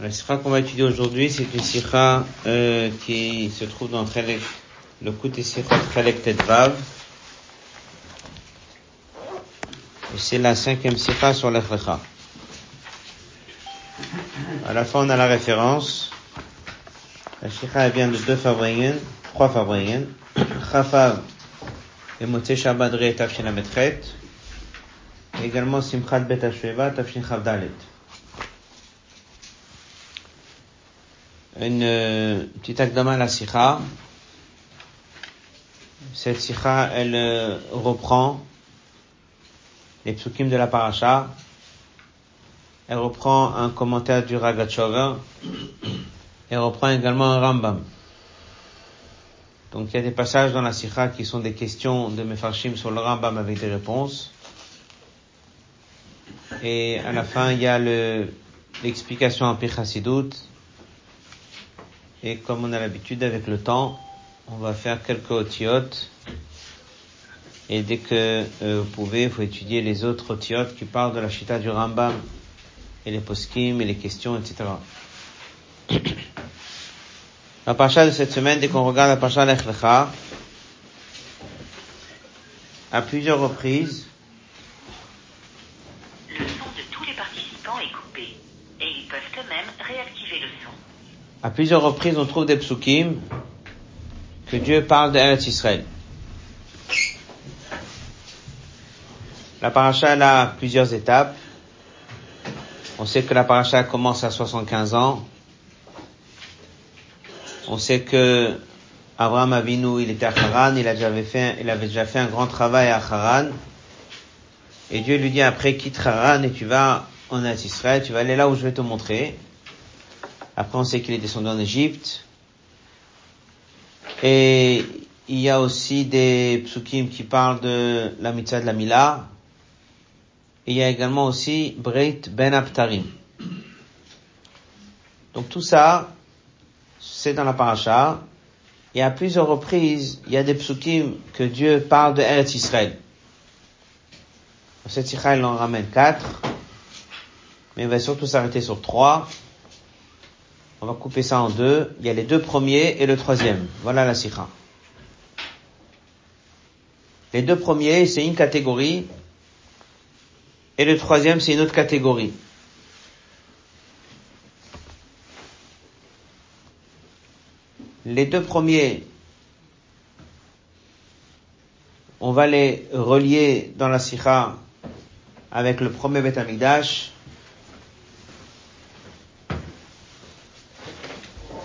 La sikha qu'on va étudier aujourd'hui, c'est une sikha euh, qui se trouve dans le Koute Sikha Chelek Tedvav. Et c'est la cinquième sikha sur l'Efrecha. À la fin, on a la référence. La sikha vient de deux fabriens, trois fabriens. Chafav et Motse Shabbat Re Tafshin également Simchat Bet Tafshin. Une euh, petite akdama à la sikha. Cette sikha, elle euh, reprend les psukim de la paracha. Elle reprend un commentaire du Ragachover. Elle reprend également un Rambam. Donc il y a des passages dans la sikha qui sont des questions de Mefarshim sur le Rambam avec des réponses. Et à la fin, il y a le, l'explication en Pichasidut et comme on a l'habitude avec le temps, on va faire quelques otiotes. Et dès que euh, vous pouvez, vous étudier les autres otiotes qui parlent de la chita du Rambam, et les poskim, et les questions, etc. la parasha de cette semaine, dès qu'on regarde la parasha l'Echlecha, à plusieurs reprises, Le son de tous les participants est coupé et ils peuvent eux-mêmes réactiver le son. À plusieurs reprises, on trouve des psukim que Dieu parle de Eretz Israël. La paracha a plusieurs étapes. On sait que la paracha commence à 75 ans. On sait que Abraham Avinu, il était à Haran, il, avait déjà fait un grand travail à Haran. Et Dieu lui dit après, quitte Haran et tu vas en Israël, tu vas aller là où je vais te montrer. Après, on sait qu'il est descendu en Égypte. Et il y a aussi des psukim qui parlent de la mitzvah de la Mila. Et il y a également aussi Breit Ben Aptarim. Donc tout ça, c'est dans la paracha. Et à plusieurs reprises, il y a des psukim que Dieu parle de Eretz Israël. Dans cette sikha, il en ramène quatre. Mais il va surtout s'arrêter sur trois. On va couper ça en deux. Il y a les deux premiers et le troisième. Voilà la sikha. Les deux premiers, c'est une catégorie. Et le troisième, c'est une autre catégorie. Les deux premiers, on va les relier dans la sikha avec le premier Beth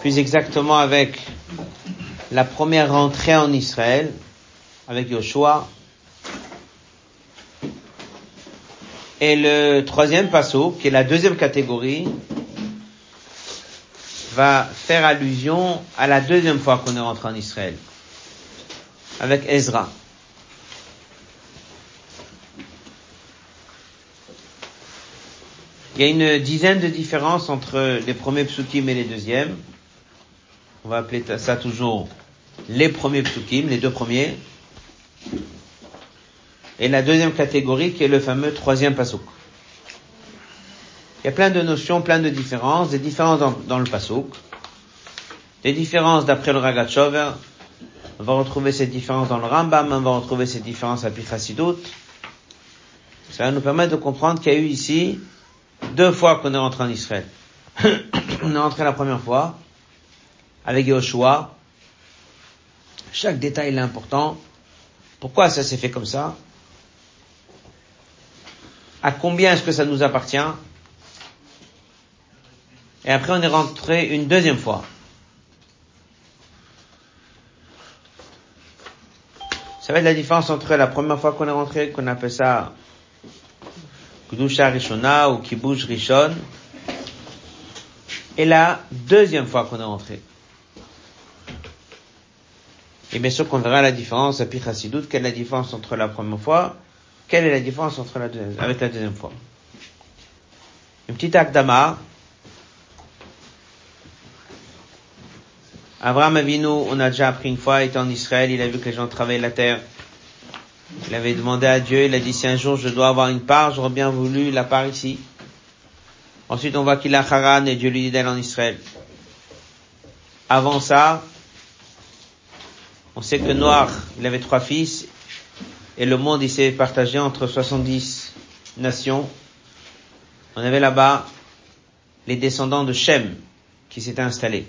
plus exactement avec la première rentrée en Israël, avec Yoshua. Et le troisième passo, qui est la deuxième catégorie, va faire allusion à la deuxième fois qu'on est rentré en Israël, avec Ezra. Il y a une dizaine de différences entre les premiers psukim et les deuxièmes. On va appeler ça toujours les premiers psukim, les deux premiers. Et la deuxième catégorie qui est le fameux troisième pasuk. Il y a plein de notions, plein de différences, des différences dans, le pasuk, des différences d'après le Ragachover. On va retrouver ces différences dans le Rambam, on va retrouver ces différences à Pichasidut. Ça va nous permettre de comprendre qu'il y a eu ici deux fois qu'on est rentré en Israël. on est rentré la première fois, avec Yoshua. Chaque détail est important. Pourquoi ça s'est fait comme ça? À combien est-ce que ça nous appartient? Et après, on est rentré une deuxième fois. Ça va être la différence entre la première fois qu'on est rentré, qu'on appelle ça Kudusha Rishona ou Kibush Rishon, et la deuxième fois qu'on est rentré. Et bien sûr qu'on verra la différence à Pichasidut, quelle est la différence entre la première fois, quelle est la différence entre la deuxième, avec la deuxième fois. Une petite akdama. Abraham Avinu, on a déjà appris une fois, était en Israël, il a vu que les gens travaillaient la terre. Il avait demandé à Dieu, il a dit si un jour je dois avoir une part, j'aurais bien voulu la part ici. Ensuite, on voit qu'il a Haran et Dieu lui dit d'aller en Israël. Avant ça, on sait que Noir, il avait trois fils, et le monde, il s'est partagé entre 70 nations. On avait là-bas les descendants de Shem qui s'étaient installés.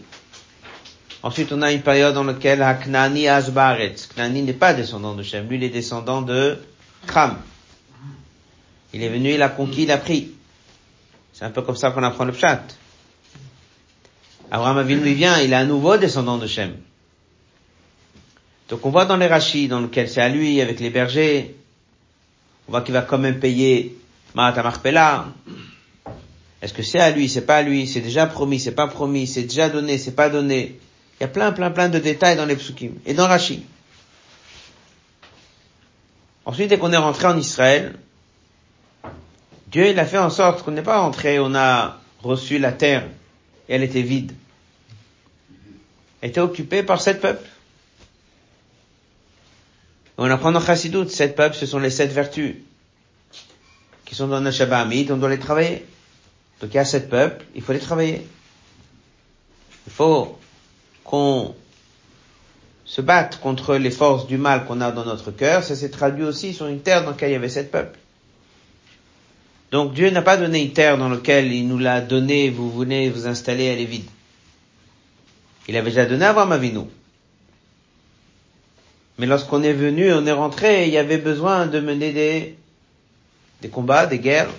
Ensuite, on a une période dans laquelle Haknani Asbaret. Knani n'est pas descendant de Shem. Lui, il est descendant de Kram. Il est venu, il a conquis, il a pris. C'est un peu comme ça qu'on apprend le pshat. Abraham Avinu, il vient, il est un nouveau descendant de Shem. Donc on voit dans les rachis, dans lequel c'est à lui, avec les bergers, on voit qu'il va quand même payer Mahat Marpella. Est-ce que c'est à lui, c'est pas à lui, c'est déjà promis, c'est pas promis, c'est déjà donné, c'est pas donné. Il y a plein, plein, plein de détails dans les psukim. Et dans Rashi. Ensuite, dès qu'on est rentré en Israël, Dieu, il a fait en sorte qu'on n'est pas rentré, on a reçu la terre, et elle était vide. Elle était occupée par sept peuples. On apprend dans Chassidut, sept peuples, ce sont les sept vertus qui sont dans le Shabbat on doit les travailler. Donc il y a sept peuples, il faut les travailler. Il faut qu'on se batte contre les forces du mal qu'on a dans notre cœur. Ça s'est traduit aussi sur une terre dans laquelle il y avait sept peuples. Donc Dieu n'a pas donné une terre dans laquelle il nous l'a donné, vous venez vous installer, elle est vide. Il avait déjà donné à ma. Mais lorsqu'on est venu, on est rentré, il y avait besoin de mener des, combats, des guerres.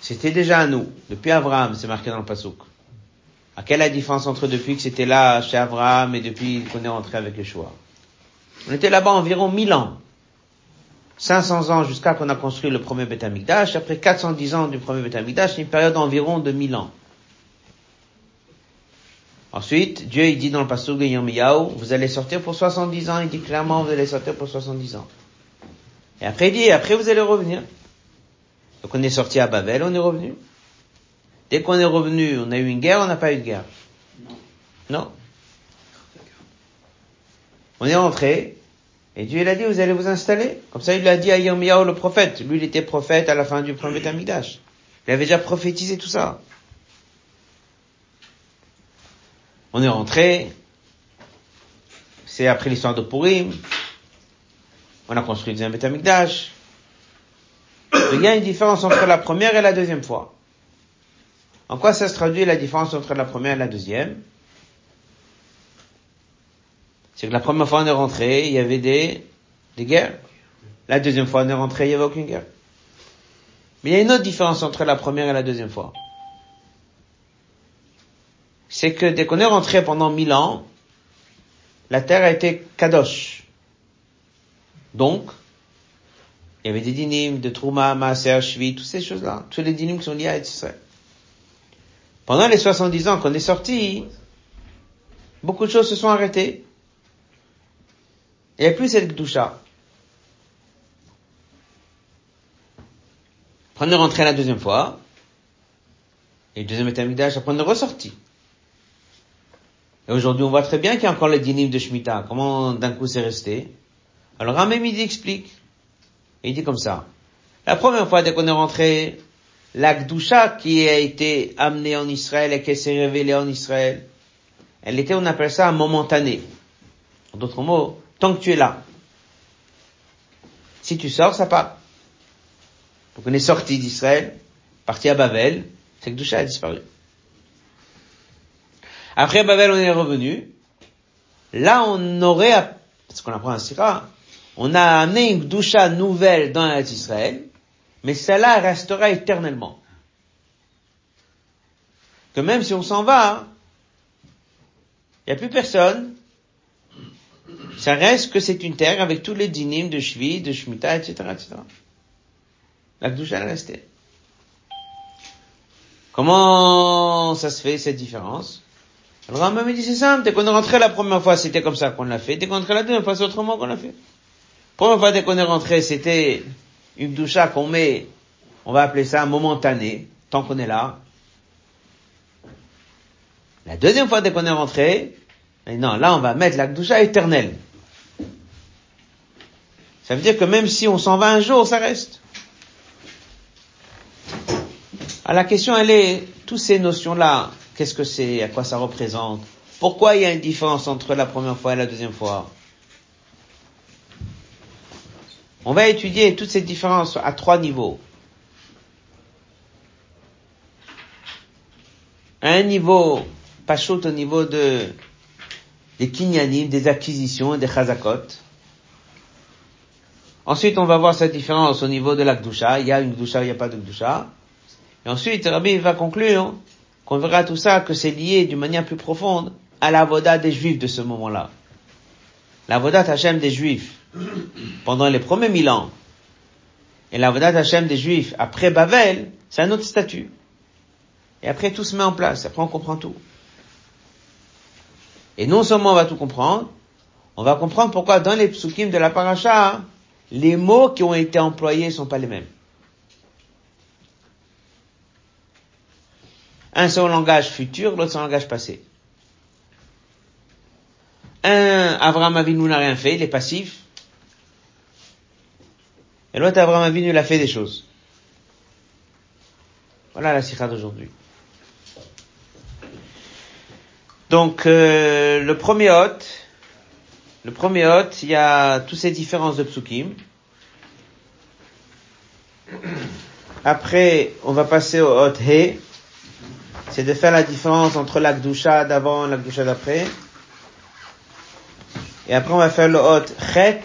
C'était déjà à nous. Depuis Abraham, c'est marqué dans le Passouk. À quelle différence entre depuis que c'était là chez Abraham et depuis qu'on est rentré avec Yeshua? On était là-bas environ 1000 ans. 500 ans jusqu'à qu'on a construit le premier Beth. Après 410 ans du premier Beth une période d'environ de 1000 ans. Ensuite, Dieu il dit dans le passage de Yirmiyahu, vous allez sortir pour 70 ans. Il dit clairement, vous allez sortir pour 70 ans. Et après, il dit, après vous allez revenir. Donc on est sorti à Babel, on est revenu. Dès qu'on est revenu, on a eu une guerre, on n'a pas eu de guerre. Non. On est rentré, et Dieu il a dit, vous allez vous installer. Comme ça, il l'a dit à Yirmiyahu le prophète. Lui, il était prophète à la fin du premier Tamidash. Il avait déjà prophétisé tout ça. On est rentré. C'est après l'histoire de Purim. On a construit le deuxième Amikdash. Il y a une différence entre la première et la deuxième fois. En quoi ça se traduit la différence entre la première et la deuxième? C'est que la première fois on est rentré, il y avait des, des guerres. La deuxième fois on est rentré, il n'y avait aucune guerre. Mais il y a une autre différence entre la première et la deuxième fois c'est que dès qu'on est rentré pendant mille ans, la terre a été kadosh. Donc, il y avait des dynimes, de Trouma, Maaser, Shvi, toutes ces choses-là, tous les dynimes qui sont liés à Israël. Pendant les 70 ans qu'on est sorti, beaucoup de choses se sont arrêtées. Il n'y a plus cette gdoucha. Après on est rentré la deuxième fois, et le deuxième état après on est ressorti. Et aujourd'hui, on voit très bien qu'il y a encore les dynimes de Shemitah. Comment d'un coup c'est resté Alors Ramemidi explique. il dit comme ça. La première fois dès qu'on est rentré, la qui a été amenée en Israël et qui s'est révélée en Israël, elle était, on appelle ça, momentanée. En d'autres mots, tant que tu es là. Si tu sors, ça part. Donc on est sorti d'Israël, parti à Babel, cette Gdusha a disparu. Après Babel, on est revenu. Là, on aurait, parce qu'on apprend un sira, on a amené une doucha nouvelle dans Israël, mais celle-là restera éternellement. Que même si on s'en va, il n'y a plus personne, ça reste que c'est une terre avec tous les dynimes de Shvi, de Shemitah, etc., etc. La doucha est restée. Comment ça se fait cette différence? Alors Rambam dit c'est simple, dès qu'on est rentré la première fois, c'était comme ça qu'on l'a fait. Dès qu'on est rentré la deuxième fois, c'est autrement qu'on l'a fait. Première fois, dès qu'on est rentré, c'était une doucha qu'on met, on va appeler ça momentané, tant qu'on est là. La deuxième fois, dès qu'on est rentré, non, là, on va mettre la doucha éternelle. Ça veut dire que même si on s'en va un jour, ça reste. Alors la question, elle est, toutes ces notions-là, qu'est-ce que c'est, à quoi ça représente? Pourquoi il y a une différence entre la première fois et la deuxième fois? On va étudier toutes ces différences à trois niveaux. un niveau, pas chaud au niveau de, des kinyanim, des acquisitions, des chazakot. Ensuite, on va voir cette différence au niveau de la gdusha. Il y a une gdusha, il n'y a pas de gdusha. Et ensuite, Rabbi va conclure qu'on verra tout ça, que c'est lié d'une manière plus profonde à la voda des juifs de ce moment-là. La voda Hashem des juifs pendant les premiers mille ans et la voda Hashem des juifs après Bavel, c'est un autre statut. Et après, tout se met en place. Après, on comprend tout. Et non seulement on va tout comprendre, on va comprendre pourquoi dans les psukim de la paracha, les mots qui ont été employés sont pas les mêmes. Un c'est langage futur, l'autre c'est langage passé. Un, Abraham Avinu n'a rien fait, il est passif. Et l'autre, Abraham Avinu, il a fait des choses. Voilà la sikha d'aujourd'hui. Donc euh, le premier hôte, le premier hôte, il y a toutes ces différences de psukim. Après, on va passer au hôte he. C'est de faire la différence entre l'akdusha d'avant et l'akdusha d'après. Et après, on va faire le hôte chet,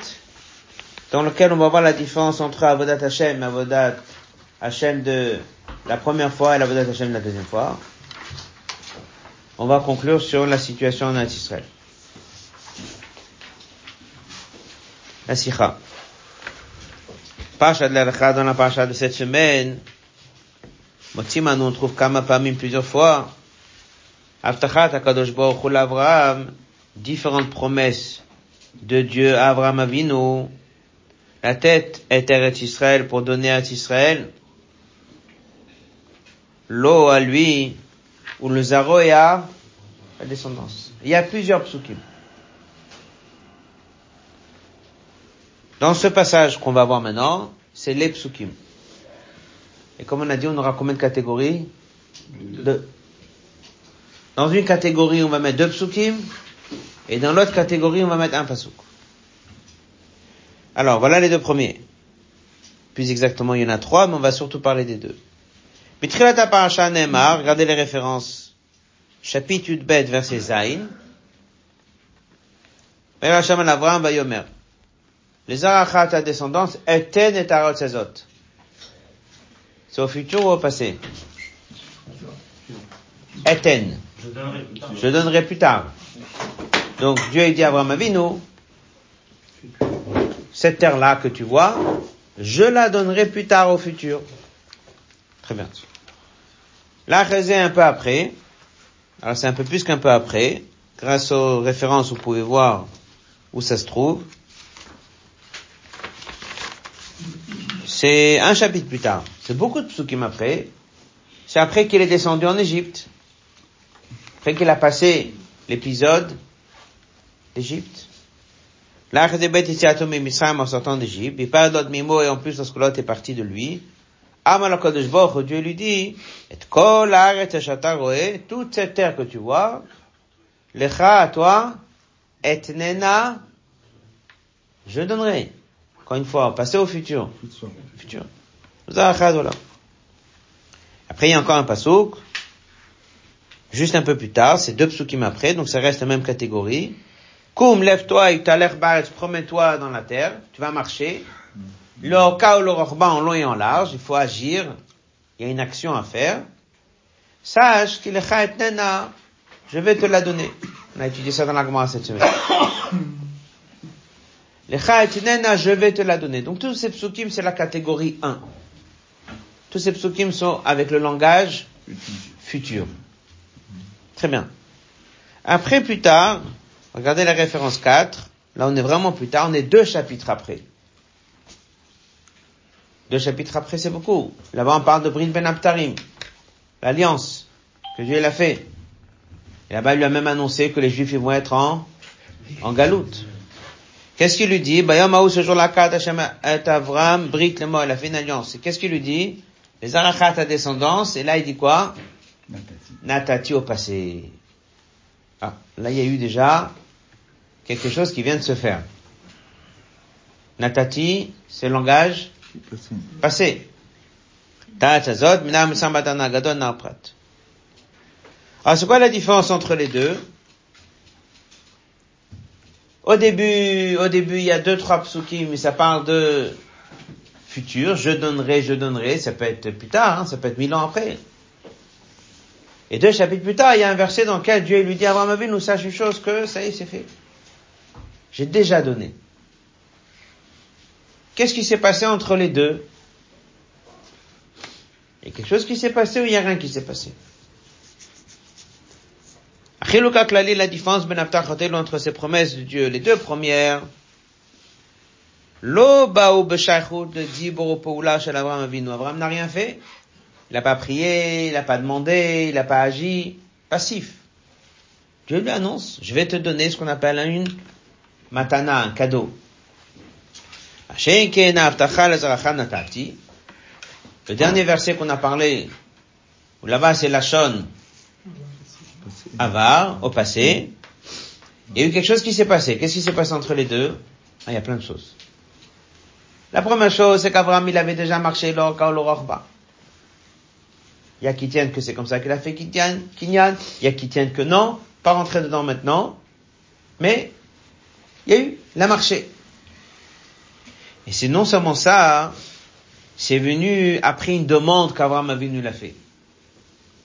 dans lequel on va voir la différence entre avodat Hashem et avodat Hashem de la première fois et l'avodat Hashem de la deuxième fois on va conclure sur la situation en Israël. La Sikha. Pacha de la dans la Pacha de cette semaine, Nous on trouve Kama Pamim plusieurs fois. Aftachat Akadosh Baruch Abraham, différentes promesses de Dieu à Abraham Avinu. La tête est Eretz Israël pour donner à Israël. L'eau à lui, ou le Zaroya, la descendance. Il y a plusieurs psukim. Dans ce passage qu'on va voir maintenant, c'est les psukim. Et comme on a dit, on aura combien de catégories Deux. Dans une catégorie, on va mettre deux psukim, et dans l'autre catégorie, on va mettre un pasuk. Alors, voilà les deux premiers. Plus exactement, il y en a trois, mais on va surtout parler des deux. Mitrilata Parasha Neymar, regardez les références. Chapitre Yudbet, verset Zain. Hashem Avram Bayomer. Les arachat à descendance, Eten et Arot Sezot. C'est au futur ou au passé? Eten. Je donnerai plus tard. Donc Dieu a dit à Abraham Avinu, cette terre-là que tu vois, je la donnerai plus tard au futur. Très bien. Là, un peu après. Alors c'est un peu plus qu'un peu après. Grâce aux références, vous pouvez voir où ça se trouve. C'est un chapitre plus tard. C'est beaucoup de psukim après. C'est après qu'il est descendu en Égypte. Après qu'il a passé l'épisode d'Égypte. L'Arche bêtes ici à Misraim en sortant d'Égypte. Il parle d'autres mimo et en plus lorsque l'autre est parti de lui. Dieu lui dit, et kol toute cette terre que tu vois, lecha à toi, et nena, je donnerai. Encore une fois, passer au futur. Futur. Après, il y a encore un pasouk. Juste un peu plus tard, c'est deux psukim après, donc ça reste la même catégorie. Koum, lève-toi, et promets-toi dans la terre, tu vas marcher. Le cas ou le en long et en large, il faut agir. Il y a une action à faire. Sache qu'il est nena, je vais te la donner. On a étudié ça dans la cette semaine. Le nena, je vais te la donner. Donc tous ces psukim, c'est la catégorie 1. Tous ces psukim sont avec le langage futur. Très bien. Après, plus tard, regardez la référence 4. Là, on est vraiment plus tard, on est deux chapitres après. Deux chapitres après, c'est beaucoup. Là-bas, on parle de Brit Ben Abtarim, l'alliance que Dieu l'a fait. Et là-bas, il lui a même annoncé que les Juifs vont être en, en galoute. Qu'est-ce qu'il lui dit? Bayamaou, ce jour-là, Hashem et Avram, Brit le mot, il a fait une alliance. Qu'est-ce qu'il lui dit? Les arachat à descendance, et là il dit quoi Natati. Natati au passé. Ah, là il y a eu déjà quelque chose qui vient de se faire. Natati, c'est le langage Passé. Alors c'est quoi la différence entre les deux? Au début, au début, il y a deux, trois psukim, mais ça parle de futur, je donnerai, je donnerai, ça peut être plus tard, hein, ça peut être mille ans après. Et deux chapitres plus tard, il y a un verset dans lequel Dieu lui dit Abraham Avinu, sache une chose que ça y est, c'est fait. J'ai déjà donné. Qu'est-ce qui s'est passé entre les deux? Il y a quelque chose qui s'est passé ou il n'y a rien qui s'est passé? La différence ben entre ces promesses de Dieu, les deux premières, Lo b'shaychut le dibur poula shel Abraham Avinu. Abraham n'a rien fait. Il n'a pas prié, il n'a pas demandé, il n'a pas agi. Passif. Dieu lui annonce, je vais te donner ce qu'on appelle une matana, un cadeau. Le dernier verset qu'on a parlé, où là-bas c'est la avar, au passé. Il y a eu quelque chose qui s'est passé. Qu'est-ce qui s'est passé entre les deux? Ah, il y a plein de choses. La première chose, c'est qu'Abraham, il avait déjà marché au bas. Il y a qui tiennent que c'est comme ça qu'il a fait Kinyan. Il y a qui tiennent que non. Pas rentrer dedans maintenant. Mais, il y a eu, il a marché. Et c'est non seulement ça, c'est venu après une demande qu'Abraham nous l'a fait.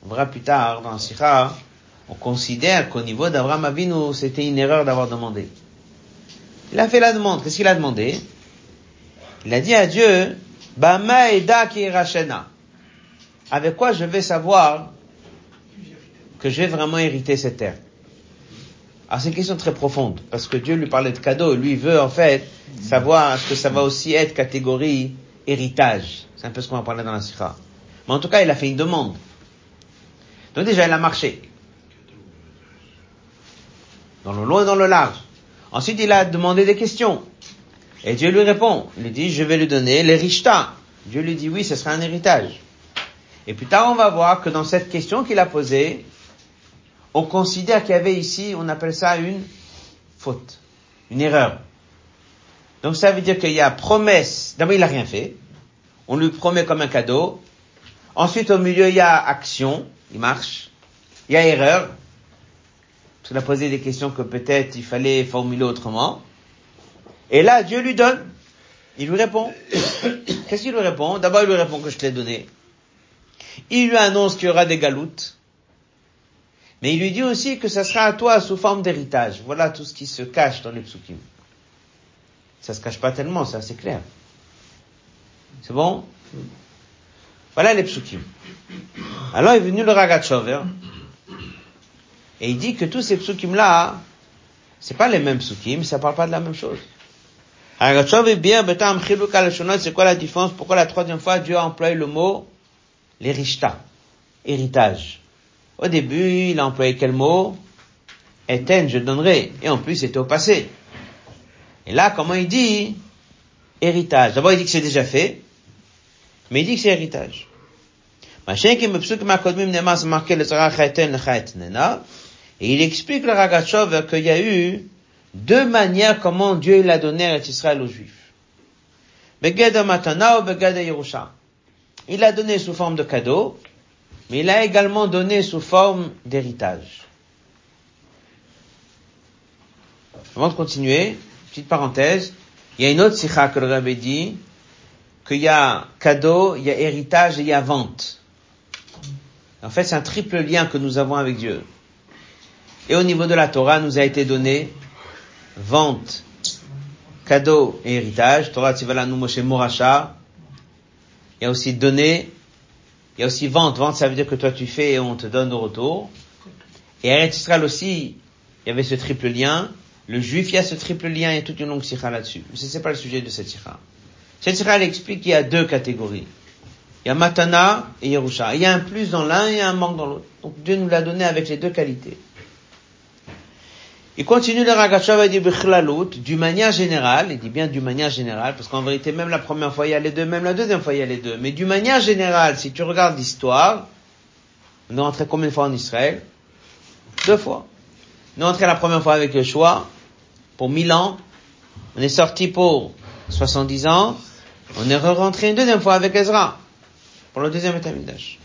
On verra plus tard dans la Sikha, on considère qu'au niveau d'Abraham Avinu, c'était une erreur d'avoir demandé. Il a fait la demande. Qu'est-ce qu'il a demandé? Il a dit à Dieu, Bama eda. Avec quoi je vais savoir que je vais vraiment hériter cette terre? Alors c'est une question très profonde, parce que Dieu lui parlait de cadeau, lui veut en fait savoir est-ce que ça va aussi être catégorie héritage. C'est un peu ce qu'on va parler dans la Sikha. Mais en tout cas, il a fait une demande. Donc déjà, il a marché. Dans le long et dans le large. Ensuite, il a demandé des questions. Et Dieu lui répond. Il lui dit, je vais lui donner les richtas. Dieu lui dit, oui, ce sera un héritage. Et plus tard, on va voir que dans cette question qu'il a posée, on considère qu'il y avait ici, on appelle ça une faute, une erreur. Donc ça veut dire qu'il y a promesse. D'abord, il n'a rien fait. On lui promet comme un cadeau. Ensuite, au milieu, il y a action. Il marche. Il y a erreur. Parce qu'il a posé des questions que peut-être il fallait formuler autrement. Et là, Dieu lui donne. Il lui répond. Qu'est-ce qu'il lui répond? D'abord, il lui répond que je te l'ai donné. Il lui annonce qu'il y aura des galoutes. Mais il lui dit aussi que ça sera à toi sous forme d'héritage. Voilà tout ce qui se cache dans les psukim. Ça se cache pas tellement, c'est assez clair. C'est bon? Voilà les psukim. Alors est venu le Ragachover et il dit que tous ces psukim là, c'est pas les mêmes psukim, ça parle pas de la même chose. Ragachover bien betam chiluk al c'est quoi la différence? Pourquoi la troisième fois Dieu a employé le mot les rishta, héritage? Au début, il a employé quel mot? Eten, je donnerai. Et en plus, c'était au passé. Et là, comment il dit Héritage? D'abord, il dit que c'est déjà fait, mais il dit que c'est héritage. Et il explique le Ragachov qu'il y a eu deux manières comment Dieu l'a donné à Israël aux Juifs. Il l'a donné sous forme de cadeau, mais il l'a également donné sous forme d'héritage. Avant de continuer, petite parenthèse, il y a une autre sikha que le rabbi dit, qu'il y a cadeau, il y a héritage et il y a vente. En fait, c'est un triple lien que nous avons avec Dieu. Et au niveau de la Torah, nous a été donné vente, cadeau et héritage. Torah Moshe Moracha. Il y a aussi donner, il y a aussi vente. Vente, ça veut dire que toi tu fais et on te donne au retour. Et Eretz Israël aussi, il y avait ce triple lien. Le juif, il y a ce triple lien, a toute une longue sikha là-dessus. Mais ce n'est pas le sujet de cette sikha. Cette sikha, elle explique qu'il y a deux catégories. Il y a Matana et Yerusha. Il y a un plus dans l'un et un manque dans l'autre. Donc Dieu nous l'a donné avec les deux qualités. Il continue le Ragachov et dit Bichlalout, d'une manière générale, il dit bien d'une manière générale, parce qu'en vérité, même la première fois, il y a les deux, même la deuxième fois, il y a les deux. Mais d'une manière générale, si tu regardes l'histoire, on est rentré combien de fois en Israël? Deux fois. On est rentré la première fois avec Yeshua, pour mille ans. On est sorti pour 70 ans. On est rentré une deuxième fois avec Ezra, pour le deuxième Etamidash.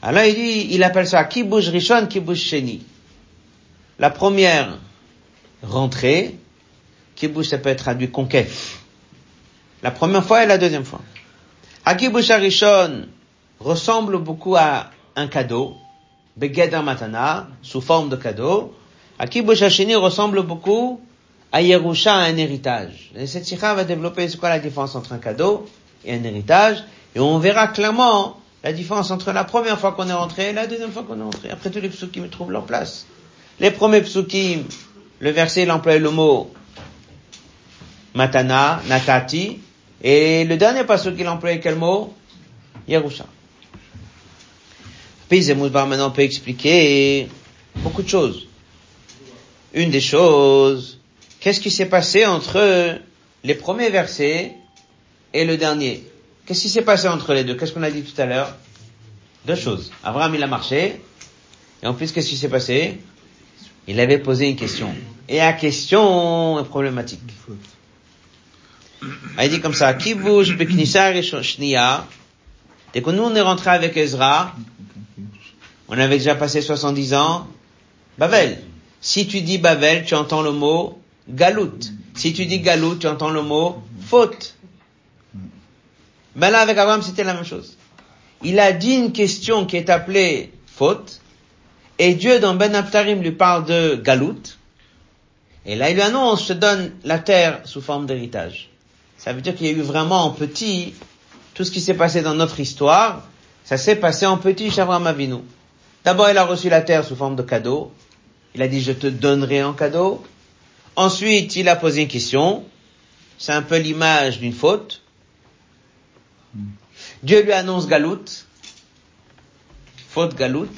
Alors il dit, il appelle ça Kibush Rishon, Kibush Sheni. La première rentrée, Kibush ça peut être traduit conquête. La première fois et la deuxième fois. Akibush Rishon ressemble beaucoup à un cadeau, Begeder Matana, sous forme de cadeau. Akibush Sheni ressemble beaucoup à Yerusha, un héritage. Et cette sikha va développer c'est quoi la différence entre un cadeau et un héritage? Et on verra clairement la différence entre la première fois qu'on est rentré et la deuxième fois qu'on est rentré. Après tous les psukim trouvent leur place. Les premiers psukim, le verset, il emploie le mot matana, natati, et le dernier passage qu'il emploie quel mot? Yerusha. Puis Zemmouzbar maintenant peut expliquer beaucoup de choses. Une des choses, qu'est-ce qui s'est passé entre les premiers versets et le dernier? Qu'est-ce qui s'est passé entre les deux? Qu'est-ce qu'on a dit tout à l'heure? Deux choses. Abraham, il a marché. Et en plus, qu'est-ce qui s'est passé? Il avait posé une question. Et la question est problématique. Il dit comme ça, qui bouge Shnia Dès que nous, on est rentré avec Ezra, on avait déjà passé 70 ans, Bavel. Si tu dis Bavel, tu entends le mot Galout. Si tu dis Galout, tu entends le mot faute. Ben là, avec Abraham, c'était la même chose. Il a dit une question qui est appelée faute, et Dieu, dans Ben Aptarim, lui parle de Galout, et là, il lui annonce, je te donne la terre sous forme d'héritage. Ça veut dire qu'il y a eu vraiment en petit, tout ce qui s'est passé dans notre histoire, ça s'est passé en petit chez Abraham Avinu. D'abord, il a reçu la terre sous forme de cadeau. Il a dit, je te donnerai en cadeau. Ensuite, il a posé une question. C'est un peu l'image d'une faute. Dieu lui annonce Galout, faute Galout,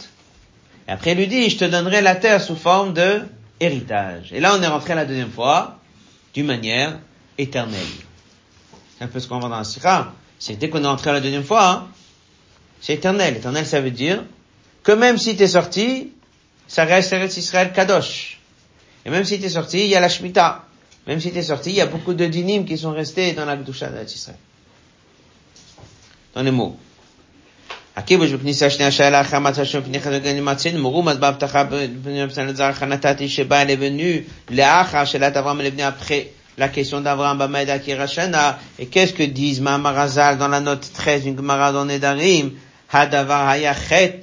et après il lui dit, je te donnerai la terre sous forme de héritage. Et là on est rentré la deuxième fois, d'une manière éternelle. C'est un peu ce qu'on voit dans la Sira. C'est dès qu'on est rentré la deuxième fois, hein, c'est éternel. Éternel, ça veut dire que même si tu es sorti, ça reste Eretz Israël Kadosh. Et même si tu es sorti, il y a la Shemitah. Même si tu es sorti, il y a beaucoup de dinim qui sont restés dans la Gdusha d'Israël dans les mots הקיבוש בכניסה השנייה שהיה לאחר מצב של פני חזק למצינו, מרומז בהבטחה בבני לזר חנתתי שבא לבנו לאחר שאלת אברהם לבני après la question d'Abraham Bamaïd Akira Shana, et qu'est-ce que disent Mamarazal dans la note 13 une Gemara dans Nedarim, Hadavar Hayachet,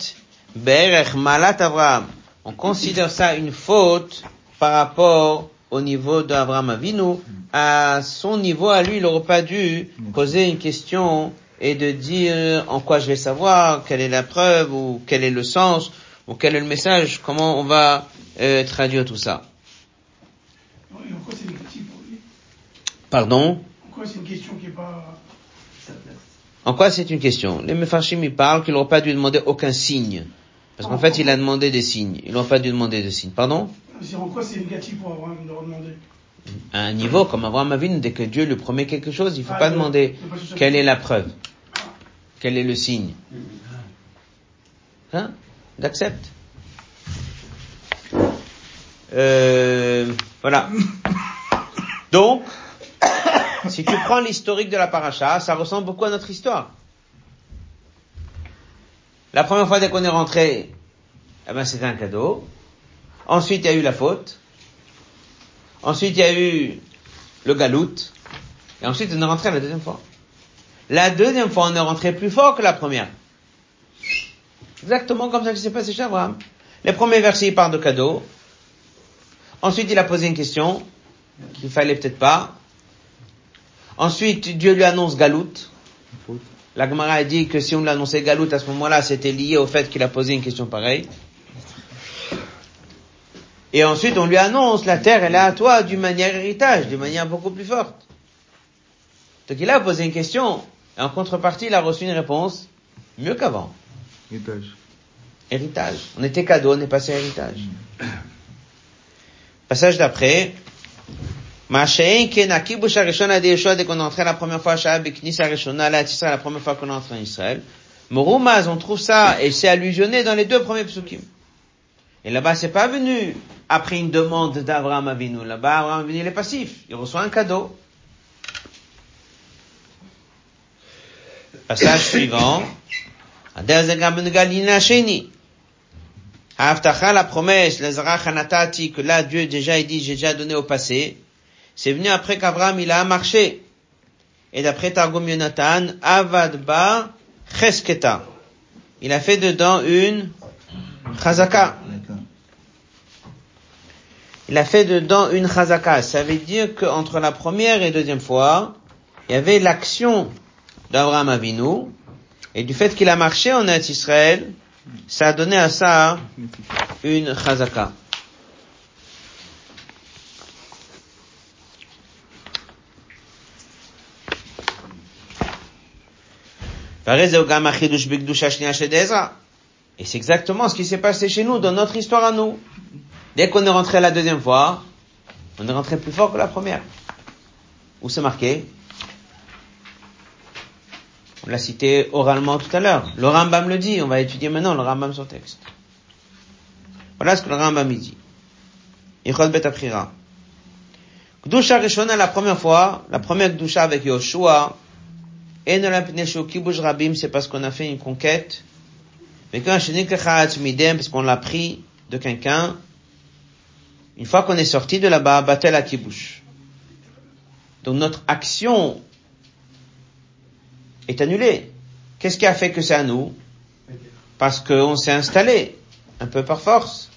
Berech Malat Abraham. On considère ça une faute par rapport au niveau d'Abraham Avinu, à son niveau à lui, il n'aurait pas dû poser une question et de dire en quoi je vais savoir, quelle est la preuve, ou quel est le sens, ou quel est le message, comment on va euh, traduire tout ça. Pardon? En quoi c'est une question qui est pas... En quoi c'est une question? Les Mefarshim, ils parlent qu'ils n'auraient pas dû demander aucun signe. Parce qu'en fait, il a demandé des signes. Ils n'ont pas dû demander de signes. Pardon? En quoi c'est négatif pour Abraham de demander À un niveau comme Abraham Avinu, dès que Dieu lui promet quelque chose, il ne faut pas demander quelle est la preuve. Quel est le signe Hein D'accepte. Euh, voilà. Donc, si tu prends l'historique de la paracha, ça ressemble beaucoup à notre histoire. La première fois dès qu'on est rentré, eh ben c'était un cadeau. Ensuite, il y a eu la faute. Ensuite, il y a eu le galout. Et ensuite, on est rentré la deuxième fois. La deuxième fois, on est rentré plus fort que la première. Exactement comme ça que s'est passé chez Abraham. Les premiers versets, il parle de cadeau. Ensuite, il a posé une question qu'il fallait peut-être pas. Ensuite, Dieu lui annonce Galout. La Gemara a dit que si on l'annonçait Galout à ce moment-là, c'était lié au fait qu'il a posé une question pareille. Et ensuite, on lui annonce la terre, elle est à toi d'une manière héritage, d'une manière beaucoup plus forte. Donc il a posé une question, et en contrepartie, il a reçu une réponse mieux qu'avant. Héritage. Héritage. On était cadeau, on est passé à héritage. Passage d'après. Ma'ashein ken akibush harishon adi Yeshua dès qu'on entré la première fois à harishona la la première fois qu'on est entré en Israël. Morumaz, on trouve ça, et c'est allusionné dans les deux premiers psukim. Et là-bas, c'est pas venu après une demande d'Abraham Avinu. Là-bas, Abraham Avinu, il est passif. Il reçoit un cadeau. Passage suivant. Haftacha, la promesse, l'Ezra Hanatati, que là, Dieu déjà, il dit, j'ai déjà donné au passé. C'est venu après qu'Abraham, il a marché. Et d'après Targum Yonatan, Avadba Chesketa. Il a fait dedans une Chazaka. Il a fait dedans une chazaka. Ça veut dire qu'entre la première et deuxième fois, il y avait l'action d'Abraham Avinu, et du fait qu'il a marché en Eretz Israël, ça a donné à ça une chazaka. Et c'est exactement ce qui s'est passé chez nous, dans notre histoire à nous. Dès qu'on est rentré la deuxième fois, on est rentré plus fort que la première. Où c'est marqué? On l'a cité oralement tout à l'heure. Le Rambam le dit, on va étudier maintenant le Rambam sur texte. Voilà ce que le Rambam dit. Ichod bet aprira. Gdusha Rishona la première fois, la première Gdusha avec Yoshua, et ne la Pneshu Kibush Rabim, c'est parce qu'on a fait une conquête. Mais quand Midem, parce qu'on l'a pris de quelqu'un, une fois qu'on est sorti de là-bas, Batel à Kibush. Donc notre action est annulée. Qu'est-ce qui a fait que c'est à nous? Parce qu'on s'est installé, un peu par force.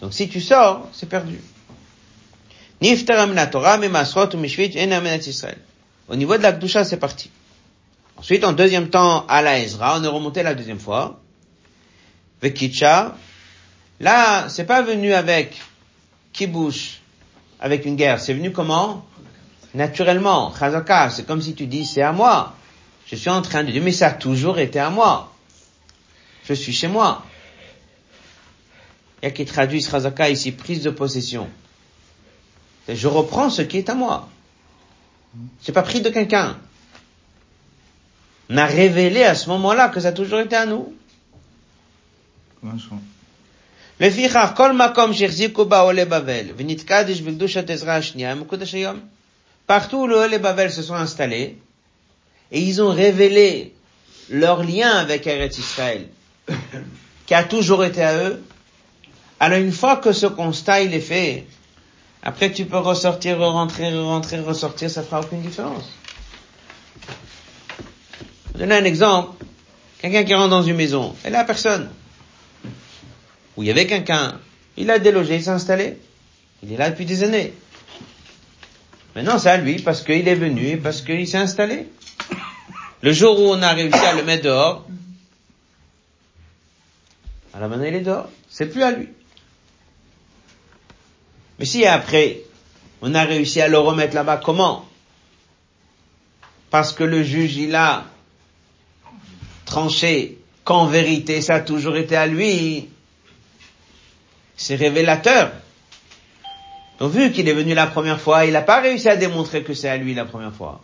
Donc si tu sors, c'est perdu. Au niveau de la Kdusha, c'est parti. Ensuite, en deuxième temps, à la Ezra, on est remonté la deuxième fois. Vekitcha. Là, c'est pas venu avec kibush, avec une guerre. C'est venu comment? Naturellement. Chazaka. C'est comme si tu dis, c'est à moi. Je suis en train de dire, mais ça a toujours été à moi. Je suis chez moi. Il y a qui traduisent Razaka ici, prise de possession. Je reprends ce qui est à moi. Je C'est pas pris de quelqu'un. On a révélé à ce moment-là que ça a toujours été à nous. Partout où le Ole Bavel se sont installés, et ils ont révélé leur lien avec Eretz Israël, qui a toujours été à eux, alors une fois que ce constat il est fait, après tu peux ressortir, rentrer, rentrer, ressortir, ça fera aucune différence. Je vais donner un exemple. Quelqu'un qui rentre dans une maison, et là personne où il y avait quelqu'un, il a délogé, il s'est installé. Il est là depuis des années. Maintenant, c'est à lui parce qu'il est venu et parce qu'il s'est installé. Le jour où on a réussi à le mettre dehors, alors maintenant il est dehors. C'est plus à lui. Mais si après, on a réussi à le remettre là-bas, comment? Parce que le juge, il a tranché qu'en vérité, ça a toujours été à lui, c'est révélateur. Donc vu qu'il est venu la première fois, il n'a pas réussi à démontrer que c'est à lui la première fois.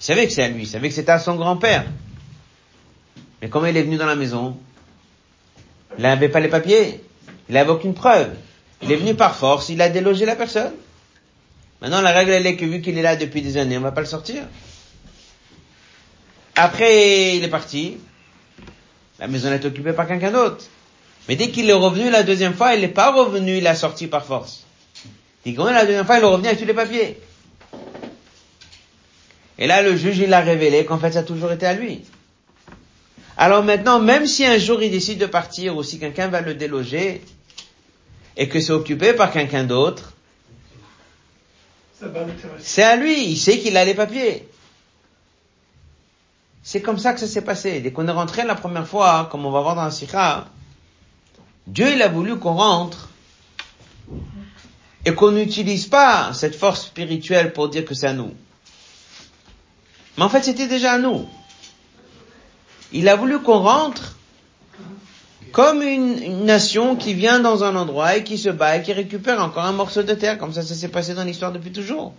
Il savait que c'est à lui, il savait que c'était à son grand-père. Mais comment il est venu dans la maison? Il n'avait pas les papiers, il n'avait aucune preuve. Il est venu par force, il a délogé la personne. Maintenant la règle elle est que vu qu'il est là depuis des années, on va pas le sortir. Après il est parti, la maison est occupée par quelqu'un d'autre. Mais dès qu'il est revenu la deuxième fois, il n'est pas revenu, il a sorti par force. Il quand la deuxième fois, il est revenu avec tous les papiers? Et là, le juge, il a révélé qu'en fait, ça a toujours été à lui. Alors maintenant, même si un jour il décide de partir ou si quelqu'un va le déloger et que c'est occupé par quelqu'un d'autre, c'est à lui, il sait qu'il a les papiers. C'est comme ça que ça s'est passé. Dès qu'on est rentré la première fois, comme on va voir dans la Sikha, Dieu il a voulu qu'on rentre et qu'on n'utilise pas cette force spirituelle pour dire que c'est à nous. Mais en fait, c'était déjà à nous. Il a voulu qu'on rentre Comme une, nation qui vient dans un endroit et qui se bat et qui récupère encore un morceau de terre, comme ça, ça s'est passé dans l'histoire depuis toujours.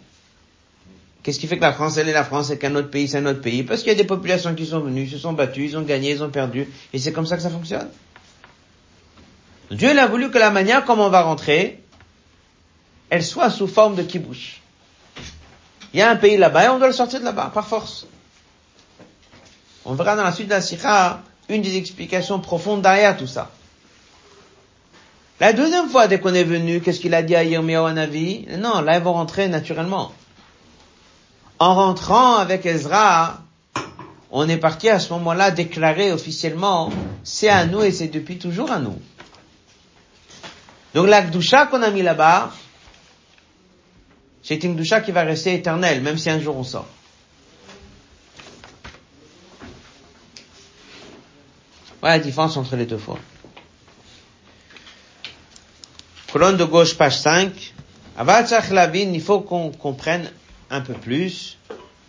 Qu'est-ce qui fait que la France, elle est la France et qu'un autre pays, c'est un autre pays? Parce qu'il y a des populations qui sont venues, se sont battues, ils ont gagné, ils ont perdu, et c'est comme ça que ça fonctionne. Dieu a voulu que la manière comme on va rentrer, elle soit sous forme de kibbouch. Il y a un pays là-bas et on doit le sortir de là-bas, par force. On verra dans la suite de la Sikha une des explications profondes derrière tout ça. La deuxième fois, dès qu'on est venu, qu'est-ce qu'il a dit à Yirmiyahu Hanavi? Non, là, ils vont rentrer naturellement. En rentrant avec Ezra, on est parti à ce moment-là déclarer officiellement, c'est à nous et c'est depuis toujours à nous. Donc la Gdusha qu'on a mis là-bas, c'est une Gdusha qui va rester éternelle, même si un jour on sort. Voilà la différence entre les deux fois. Colonne de gauche, page 5. il faut qu'on comprenne un peu plus.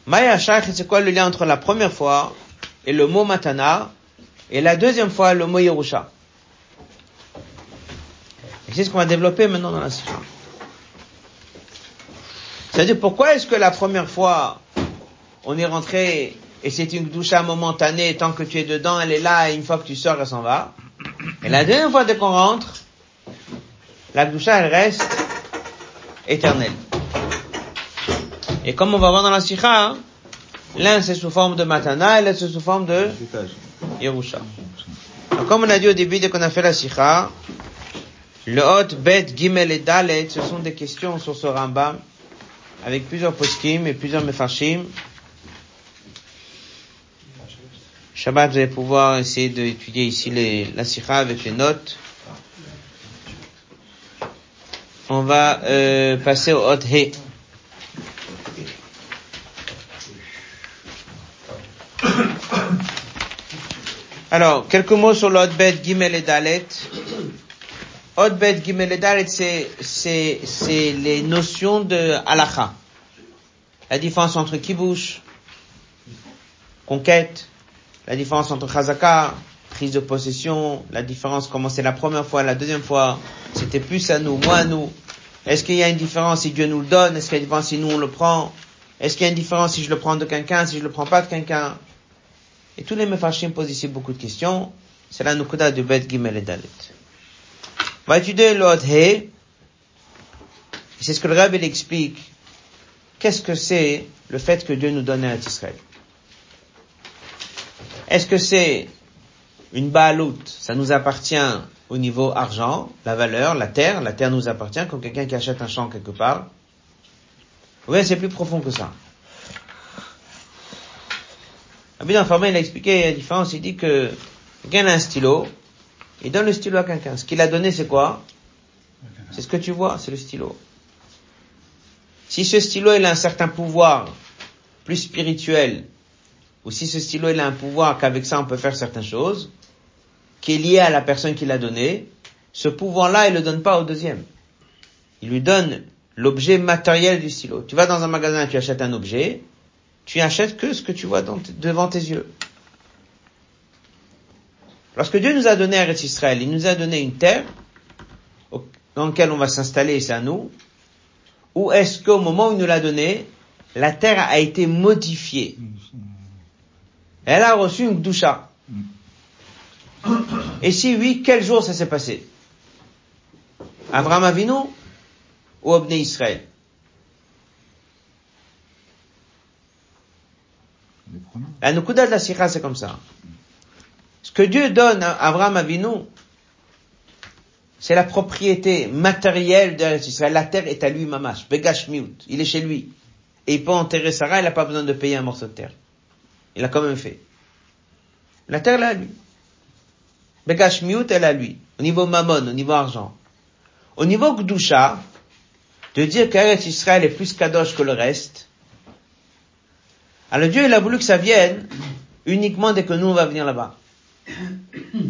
Maya c'est quoi le lien entre la première fois et le mot matana et la deuxième fois le mot Yerusha? C'est ce qu'on va développer maintenant dans la Sikha. C'est-à-dire pourquoi est-ce que la première fois on est rentré et c'est une doucha momentanée, tant que tu es dedans, elle est là, et une fois que tu sors, elle s'en va? Et la deuxième fois dès qu'on rentre, la doucha, elle reste éternelle. Et comme on va voir dans la sikha, hein, l'un c'est sous forme de matana et l'autre c'est sous forme de Yerusha. comme on a dit au début dès qu'on a fait la sikha, le hot, bet, gimel et dalet, ce sont des questions sur ce Rambam, avec plusieurs poskim et plusieurs mefarshim. Shabbat, vous allez pouvoir essayer d'étudier ici les, la sikha avec les notes. On va euh, passer au hot he. Alors, quelques mots sur l'Hotbet Gimel et Dalet. Hotbet Gimel et Dalet, c'est, c'est, les notions de halacha. La différence entre kibush, conquête, la différence entre chazaka, prise de possession, la différence comment c'est la première fois, la deuxième fois, c'était plus à nous, moins à nous. Est-ce qu'il y a une différence si Dieu nous le donne? Est-ce qu'il y a une différence si nous on le prend? Est-ce qu'il y a une différence si je le prends de quelqu'un, si je le prends pas de quelqu'un? Et tous les Mefashim posent ici beaucoup de questions. C'est la Nukuda du Bet Gimel et Dalet. On va étudier l'autre. C'est ce que le Rabbi explique. Qu'est-ce que c'est le fait que Dieu nous donne à Israël? Est-ce que c'est une balout, ça nous appartient au niveau argent, la valeur, la terre, la terre nous appartient comme quelqu'un qui achète un champ quelque part. Oui, c'est plus profond que ça. Abid Farmer, il a expliqué la différence, il dit que quelqu'un a un stylo, il donne le stylo à quelqu'un. Ce qu'il a donné, c'est quoi? C'est ce que tu vois, c'est le stylo. Si ce stylo, il a un certain pouvoir plus spirituel, ou si ce stylo, il a un pouvoir qu'avec ça, on peut faire certaines choses, qui est lié à la personne qui l'a donné, ce pouvoir-là, il le donne pas au deuxième. Il lui donne l'objet matériel du stylo. Tu vas dans un magasin, tu achètes un objet, tu achètes que ce que tu vois devant tes yeux. Lorsque Dieu nous a donné Eretz Israël, il nous a donné une terre dans laquelle on va s'installer c'est à nous, ou est-ce qu'au moment où il nous l'a donné, la terre a été modifiée Elle a reçu une doucha. Et si oui, quel jour ça s'est passé? Abraham Avinu ou Obné Israël? La Nukuda de la Sikha, c'est comme ça. Ce que Dieu donne à Abraham Avinu, c'est la propriété matérielle de La terre est à lui, mamash. Begashmiut. Il est chez lui. Et il peut enterrer Sarah, il n'a pas besoin de payer un morceau de terre. Il a quand même fait. La terre, elle est à lui. Begashmiut, elle est à lui. Au niveau mammon, au niveau argent. Au niveau Gdusha, de dire qu'Eretz Israël est plus kadosh que le reste, alors Dieu, il a voulu que ça vienne uniquement dès que nous, on va venir là-bas.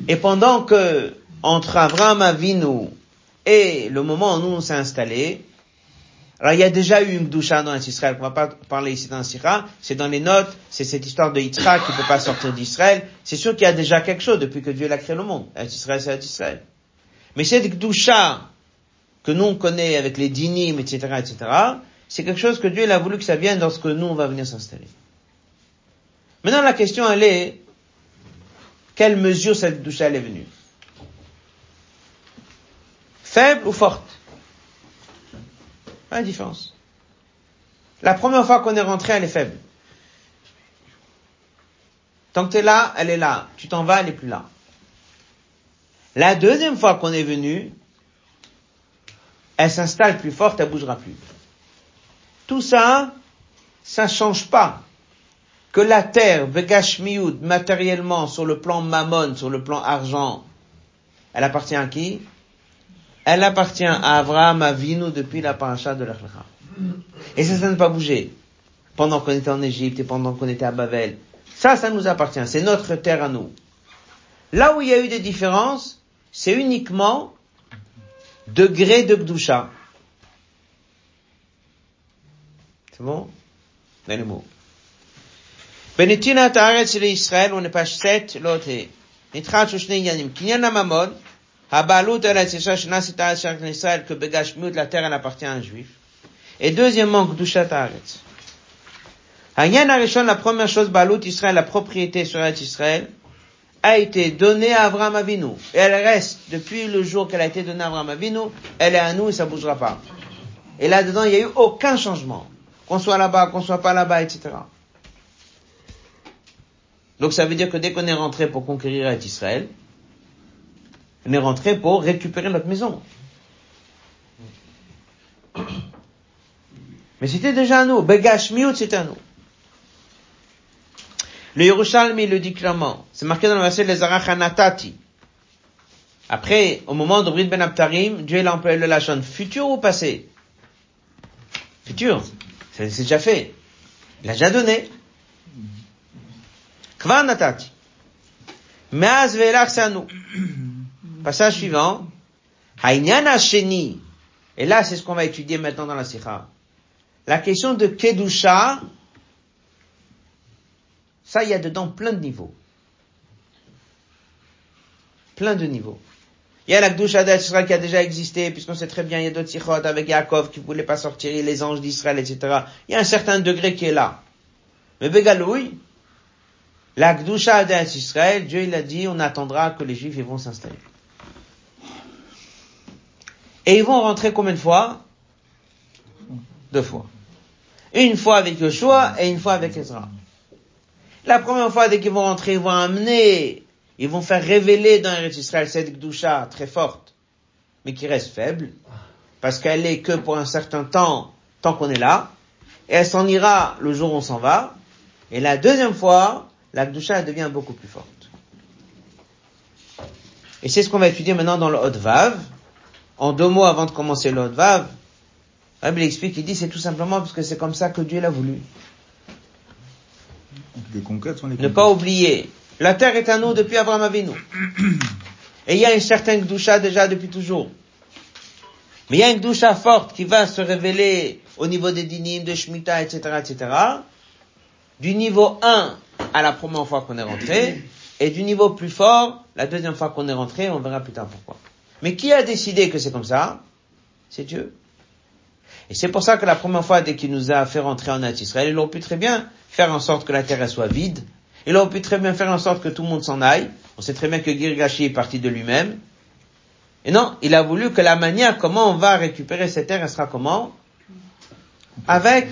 Et pendant que, entre Abraham Avinu et le moment où nous, on s'est installé, Alors il y a déjà eu une Gdusha dans Israël, on va pas parler ici dans Sira, c'est dans les notes, c'est cette histoire de Yitzhak qui peut pas sortir d'Israël. C'est sûr qu'il y a déjà quelque chose depuis que Dieu a créé le monde. Israël, c'est Israël. Mais cette Gdusha que nous on connaît avec les dinim, etc., etc., c'est quelque chose que Dieu a voulu que ça vienne lorsque nous on va venir s'installer. Maintenant la question elle est, quelle mesure cette douche elle est venue? Faible ou forte? Pas la différence. La première fois qu'on est rentré, elle est faible. Tant que tu es là, elle est là. Tu t'en vas, elle est plus là. La deuxième fois qu'on est venu, elle s'installe plus forte, elle bougera plus. Tout ça, ça change pas que la terre, Begashmiud, matériellement, sur le plan mammon, sur le plan argent, elle appartient à qui? elle appartient à Avraham Avinu depuis la paracha de l'Echlecha. Et ça, ça n'a pas bougé. Pendant qu'on était en Égypte et pendant qu'on était à Babel. Ça, ça nous appartient. C'est notre terre à nous. Là où il y a eu des différences, c'est uniquement degré de Gdusha. C'est bon? Dans mot. On l'autre que Begashmiut, la terre, elle appartient à un juif. Et deuxièmement, Kdushat Haaretz. Hayan Arishon, la première chose, Balut Israël, la propriété sur Eretz Israël, a été donnée à Avram Avinu. Et elle reste, depuis le jour qu'elle a été donnée à Avram Avinu, elle est à nous et ça bougera pas. Et là-dedans, il n'y a eu aucun changement. Qu'on soit là-bas, qu'on soit pas là-bas, etc. Donc ça veut dire que dès qu'on est rentré pour conquérir Israël, on est rentré pour récupérer notre maison. Mais c'était déjà à nous. Begash miut, c'était à nous. Le Yerushalmi le dit clairement. C'est marqué dans le verset les Arachanatati. Après, au moment de Brit Ben Abtarim, Dieu l'a employé le lachon futur ou passé? Futur. C'est déjà fait. Il a déjà donné. Kvar natati. Meaz c'est à nous. Passage suivant. Haïnyana sheni. Et là, c'est ce qu'on va étudier maintenant dans la sikha. La question de Kedusha, ça, il y a dedans plein de niveaux. Plein de niveaux. Il y a la Kedusha d'Israël qui a déjà existé, puisqu'on sait très bien, il y a d'autres sikhot avec Yaakov qui voulait pas sortir, les anges d'Israël, etc. Il y a un certain degré qui est là. Mais Begaloui, la Gdusha d'Israël, Dieu il a dit, on attendra que les Juifs vont s'installer. Et ils vont rentrer combien de fois? Deux fois. Une fois avec Joshua et une fois avec Ezra. La première fois, dès qu'ils vont rentrer, ils vont amener, ils vont faire révéler dans Israël cette Gdusha très forte, mais qui reste faible, parce qu'elle est que pour un certain temps, tant qu'on est là, et elle s'en ira le jour où on s'en va. Et la deuxième fois, la Gdusha devient beaucoup plus forte. Et c'est ce qu'on va étudier maintenant dans le Hot Vav. En deux mots avant de commencer Hot Vav, Rabbi explique, il dit c'est tout simplement parce que c'est comme ça que Dieu l'a voulu. Les conquêtes sont les Ne pas oublier, la terre est à nous depuis Abraham Avinu. Et il y a une certaine Gdusha déjà depuis toujours. Mais il y a une Gdusha forte qui va se révéler au niveau des dinim, de Shemitah, etc., etc. Du niveau 1 à la première fois qu'on est rentré, et du niveau plus fort, la deuxième fois qu'on est rentré, on verra plus tard pourquoi. Mais qui a décidé que c'est comme ça C'est Dieu. Et c'est pour ça que la première fois, dès qu'il nous a fait rentrer en Israël, il aurait pu très bien faire en sorte que la terre soit vide. Il aurait pu très bien faire en sorte que tout le monde s'en aille. On sait très bien que Girgashi est parti de lui-même. Et non, il a voulu que la manière comment on va récupérer cette terre, elle sera comment Avec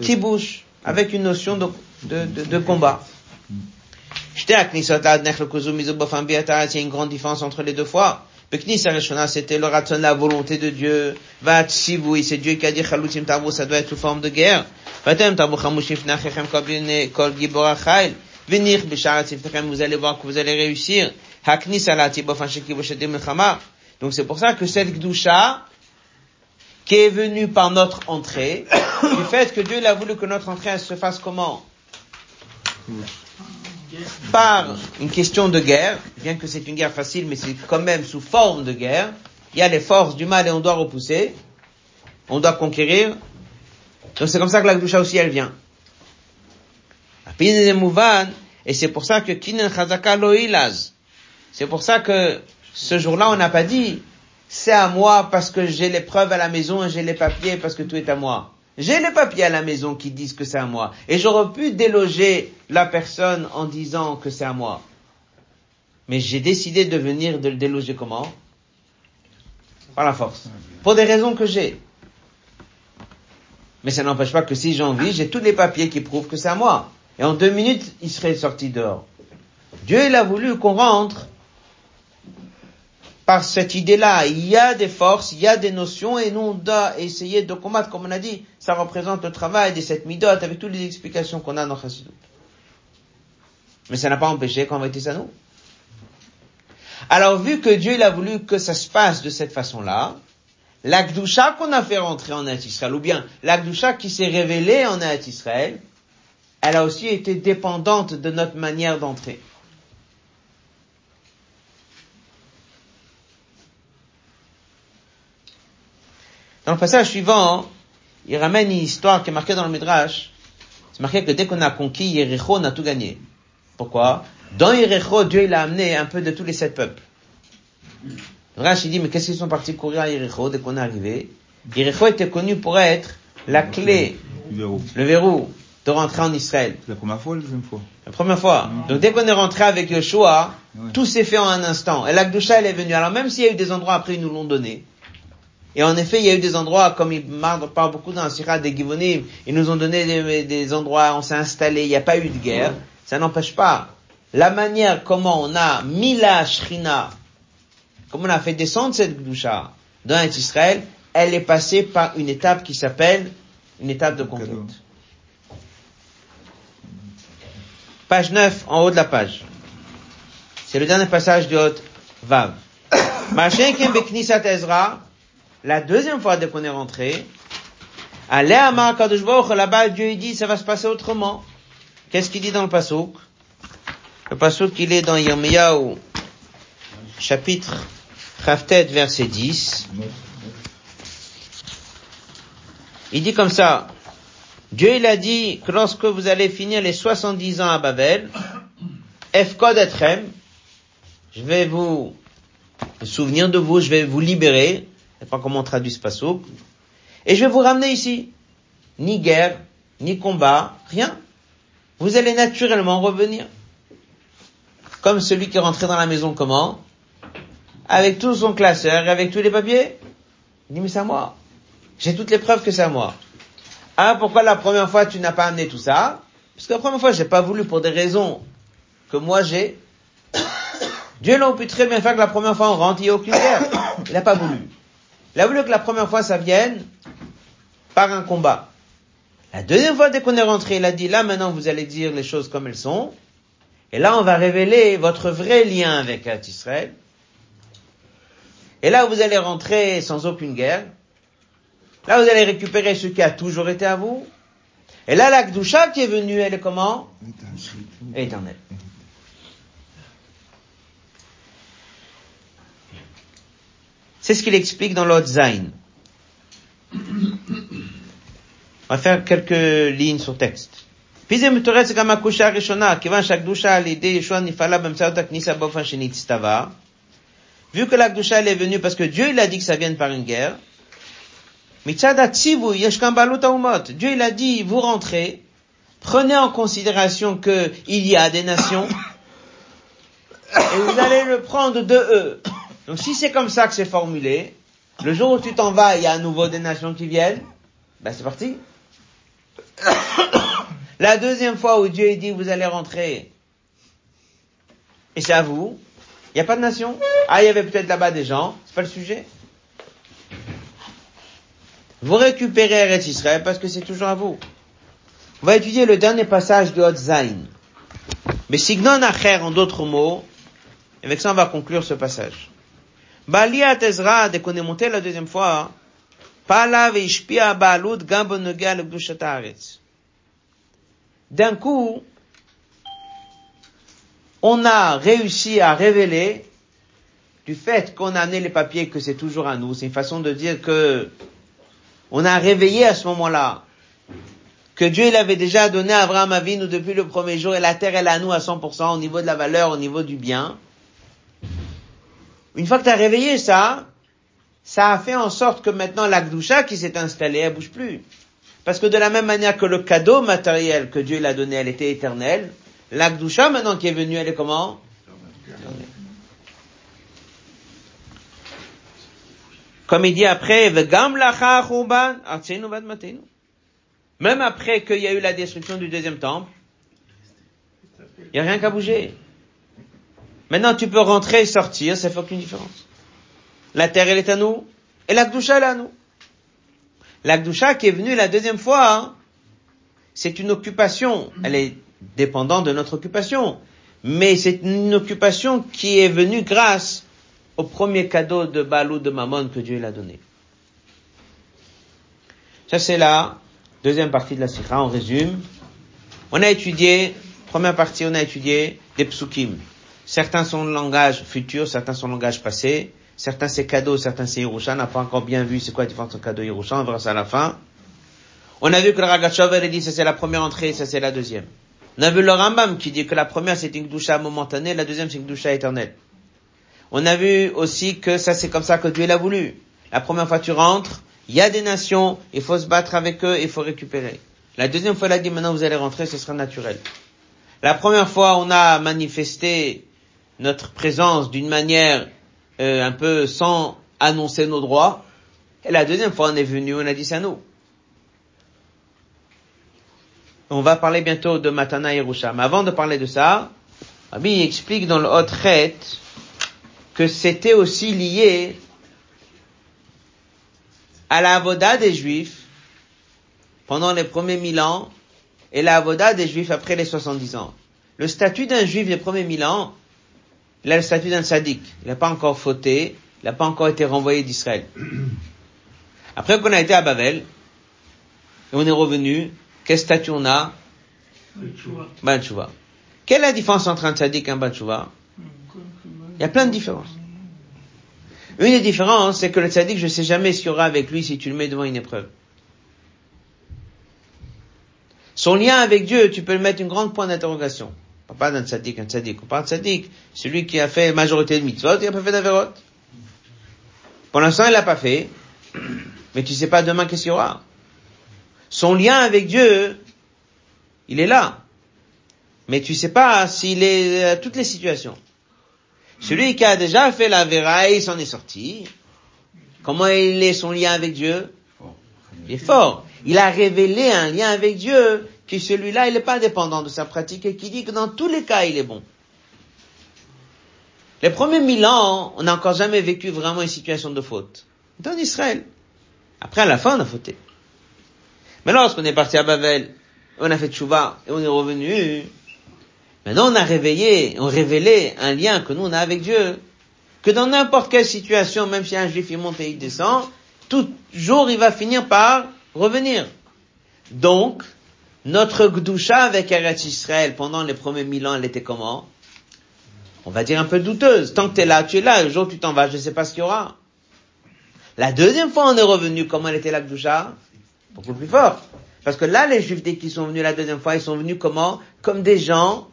kibouche, avec une notion de de, de, de combat. A une grande différence entre les deux fois. C'était le raton, la volonté de Dieu. oui, c'est Dieu qui a dit, ça doit être sous forme de guerre. Vous allez voir que vous allez réussir. Donc c'est pour ça que cette Gdusha, qui est venue par notre entrée, du fait que Dieu a voulu que notre entrée se fasse comment? Par une question de guerre, bien que c'est une guerre facile, mais c'est quand même sous forme de guerre. Il y a les forces du mal et on doit repousser. On doit conquérir. Donc c'est comme ça que la Gdusha aussi elle vient. Et c'est pour ça que Kinen Chazaka Loilaz. C'est pour ça que ce jour-là, on n'a pas dit, c'est à moi parce que j'ai les preuves à la maison et j'ai les papiers parce que tout est à moi. J'ai les papiers à la maison qui disent que c'est à moi. Et j'aurais pu déloger la personne en disant que c'est à moi. Mais j'ai décidé de venir de le déloger comment? Par la force. Pour des raisons que j'ai. Mais ça n'empêche pas que si j'ai envie, j'ai tous les papiers qui prouvent que c'est à moi. Et en deux minutes, il serait sorti dehors. Dieu, il a voulu qu'on rentre par cette idée-là. Il y a des forces, il y a des notions, et nous, on essayer de combattre, comme on a dit, ça représente le travail de cette midote, avec toutes les explications qu'on a dans Chassidut. Mais ça n'a pas empêché qu'on être ça nous. Alors, vu que Dieu, il a voulu que ça se passe de cette façon-là, l'Akdusha qu'on a fait rentrer en Israël, ou bien l'Akdusha qui s'est révélé en Israël, elle a aussi été dépendante de notre manière d'entrer. Dans le passage suivant, il ramène une histoire qui est marquée dans le Midrash. C'est marqué que dès qu'on a conquis Yericho, on a tout gagné. Pourquoi? Dans Yericho, Dieu il a amené un peu de tous les sept peuples. Le Midrash il dit, mais qu'est-ce qu'ils sont partis courir à Yericho dès qu'on est arrivé? Yericho était connu pour être la clé, le verrou de rentrer en Israël. La première fois ou la deuxième fois? La première fois. Donc dès qu'on est rentré avec Yeshua, tout s'est fait en un instant. Et l'Akdusha, elle est venue. Alors même s'il y a eu des endroits après, ils nous l'ont donné. Et en effet, il y a eu des endroits, comme il parle beaucoup dans le Sirah des Givonim, ils nous ont donné des, des endroits, on s'est installé, il n'y a pas eu de guerre. Ça n'empêche pas la manière comment on a mis la Shrina, comment on a fait descendre cette Gdusha dans Israël, elle est passée par une étape qui s'appelle une étape de conquête. Page 9, en haut de la page. C'est le dernier passage du Hot Vav. Ezra, la deuxième fois dès qu'on est rentré, allez à là-bas, Dieu dit, ça va se passer autrement. Qu'est-ce qu'il dit dans le Passouk? Le Passouk, il est dans Yirmiyahu, chapitre Chaftet, verset 10. Il dit comme ça, Dieu il a dit que lorsque vous allez finir les 70 ans à Babel, Efkod Etrem, je vais vous souvenir de vous, je vais vous libérer, sais pas comment on traduit ce passouk, et je vais vous ramener ici. Ni guerre, ni combat, rien. Vous allez naturellement revenir. Comme celui qui est rentré dans la maison comment? Avec tout son classeur et avec tous les papiers. Il dit mais c'est à moi. J'ai toutes les preuves que c'est à moi. Ah, pourquoi la première fois tu n'as pas amené tout ça? Parce que la première fois, j'ai pas voulu pour des raisons que moi j'ai. Dieu l'a pu très bien faire que la première fois on rentre, il n'y a aucune guerre. Il n'a pas voulu. Il a voulu que la première fois ça vienne par un combat. La deuxième fois, dès qu'on est rentré, il a dit, là maintenant vous allez dire les choses comme elles sont. Et là on va révéler votre vrai lien avec Israël. Et là vous allez rentrer sans aucune guerre. Là, vous allez récupérer ce qui a toujours été à vous. Et là, la Gdusha qui est venue, elle est comment? Éternelle. C'est ce qu'il explique dans l'autre Zain. On va faire quelques lignes sur texte. Vu que la est venue parce que Dieu il a dit que ça vienne par une guerre, Dieu il a dit, vous rentrez, prenez en considération qu'il y a des nations, et vous allez le prendre de eux. Donc si c'est comme ça que c'est formulé, le jour où tu t'en vas, il y a à nouveau des nations qui viennent, ben c'est parti. La deuxième fois où Dieu dit vous allez rentrer, et c'est à vous, il n'y a pas de nation. Ah, il y avait peut-être là-bas des gens, c'est pas le sujet. Vous récupérez Eretz Israël parce que c'est toujours à vous. On va étudier le dernier passage de Zain. Mais signon acher en d'autres mots, et avec ça on va conclure ce passage. Balia Ezra, dès qu'on est monté la deuxième fois, Pala veishpia baalut gambon le D'un coup, on a réussi à révéler du fait qu'on a amené les papiers que c'est toujours à nous. C'est une façon de dire que on a réveillé à ce moment-là que Dieu il avait déjà donné à Abraham Avinu depuis le premier jour et la terre est à nous à 100% au niveau de la valeur, au niveau du bien. Une fois que tu as réveillé ça, ça a fait en sorte que maintenant la Gdusha qui s'est installée, elle bouge plus. Parce que de la même manière que le cadeau matériel que Dieu l'a donné, elle était éternelle, la Gdusha maintenant qui est venue, elle est comment? Comme il dit après, même après qu'il y a eu la destruction du deuxième temple, il n'y a rien qu'à bouger. Maintenant, tu peux rentrer et sortir, ça fait aucune différence. La terre, elle est à nous, et la elle est à nous. La qui est venue la deuxième fois, hein, c'est une occupation. Elle est dépendante de notre occupation. Mais c'est une occupation qui est venue grâce au premier cadeau de Balou de Mammon que Dieu l'a donné. Ça c'est la deuxième partie de la Sikha, on résume. On a étudié, première partie, on a étudié des psukim. Certains sont langage futur, certains sont langage passé, certains c'est cadeau, certains c'est Yerusha, on n'a pas encore bien vu c'est quoi la différence entre cadeau et Yerusha, on verra ça à la fin. On a vu que le Ragachov, elle dit ça c'est la première entrée, ça c'est la deuxième. On a vu le Rambam qui dit que la première c'est une doucha momentanée, la deuxième c'est une doucha éternelle. On a vu aussi que ça c'est comme ça que Dieu l'a voulu. La première fois tu rentres, il y a des nations, il faut se battre avec eux, il faut récupérer. La deuxième fois il a dit maintenant vous allez rentrer, ce sera naturel. La première fois on a manifesté notre présence d'une manière euh, un peu sans annoncer nos droits. Et la deuxième fois on est venu, on a dit à nous. On va parler bientôt de Matana Yerusha. Mais avant de parler de ça, Rabbi explique dans le Hot que c'était aussi lié à la avoda des Juifs pendant les premiers mille ans et la avoda des Juifs après les 70 ans. Le statut d'un Juif des premiers mille ans, il a le statut d'un sadique. Il n'a pas encore fauté, il n'a pas encore été renvoyé d'Israël. Après qu'on a été à Babel, et on est revenu, quel statut on a? Ben Quelle est la différence entre un sadique et un ban il y a plein de différences. Une des différences, c'est que le tzaddik, je ne sais jamais ce qu'il y aura avec lui si tu le mets devant une épreuve. Son lien avec Dieu, tu peux le mettre une grande point d'interrogation. Pas d'un tzaddik, un tzaddik. On parle de tzaddik, celui qui a fait majorité de mitzvot, il n'a pas fait d'averot. Pour l'instant, il l'a pas fait, mais tu sais pas demain qu'est-ce qu'il y aura? Son lien avec Dieu, il est là. Mais tu sais pas s'il est à toutes les situations. Celui qui a déjà fait la vera, il s'en est sorti. Comment il est son lien avec Dieu? Il est fort. Il a révélé un lien avec Dieu qui celui-là, il n'est pas dépendant de sa pratique et qui dit que dans tous les cas, il est bon. Les premiers mille ans, on n'a encore jamais vécu vraiment une situation de faute. Dans Israël. Après, à la fin, on a fauté. Mais lorsqu'on est parti à Babel, on a fait tchouva et on est revenu, Maintenant, on a réveillé, on révélé un lien que nous on a avec Dieu, que dans n'importe quelle situation, même si un juif il monte et il descend, tout jour il va finir par revenir. Donc, notre Gdusha avec Eretz Israël pendant les premiers mille ans, elle était comment? On va dire un peu douteuse. Tant que tu es là, tu es là. Le jour tu t'en vas, je ne sais pas ce qu'il y aura. La deuxième fois, on est revenu. Comment elle était la Gdusha? Beaucoup plus fort. Parce que là, les Juifs, dès qu'ils sont venus la deuxième fois, ils sont venus comment? Comme des gens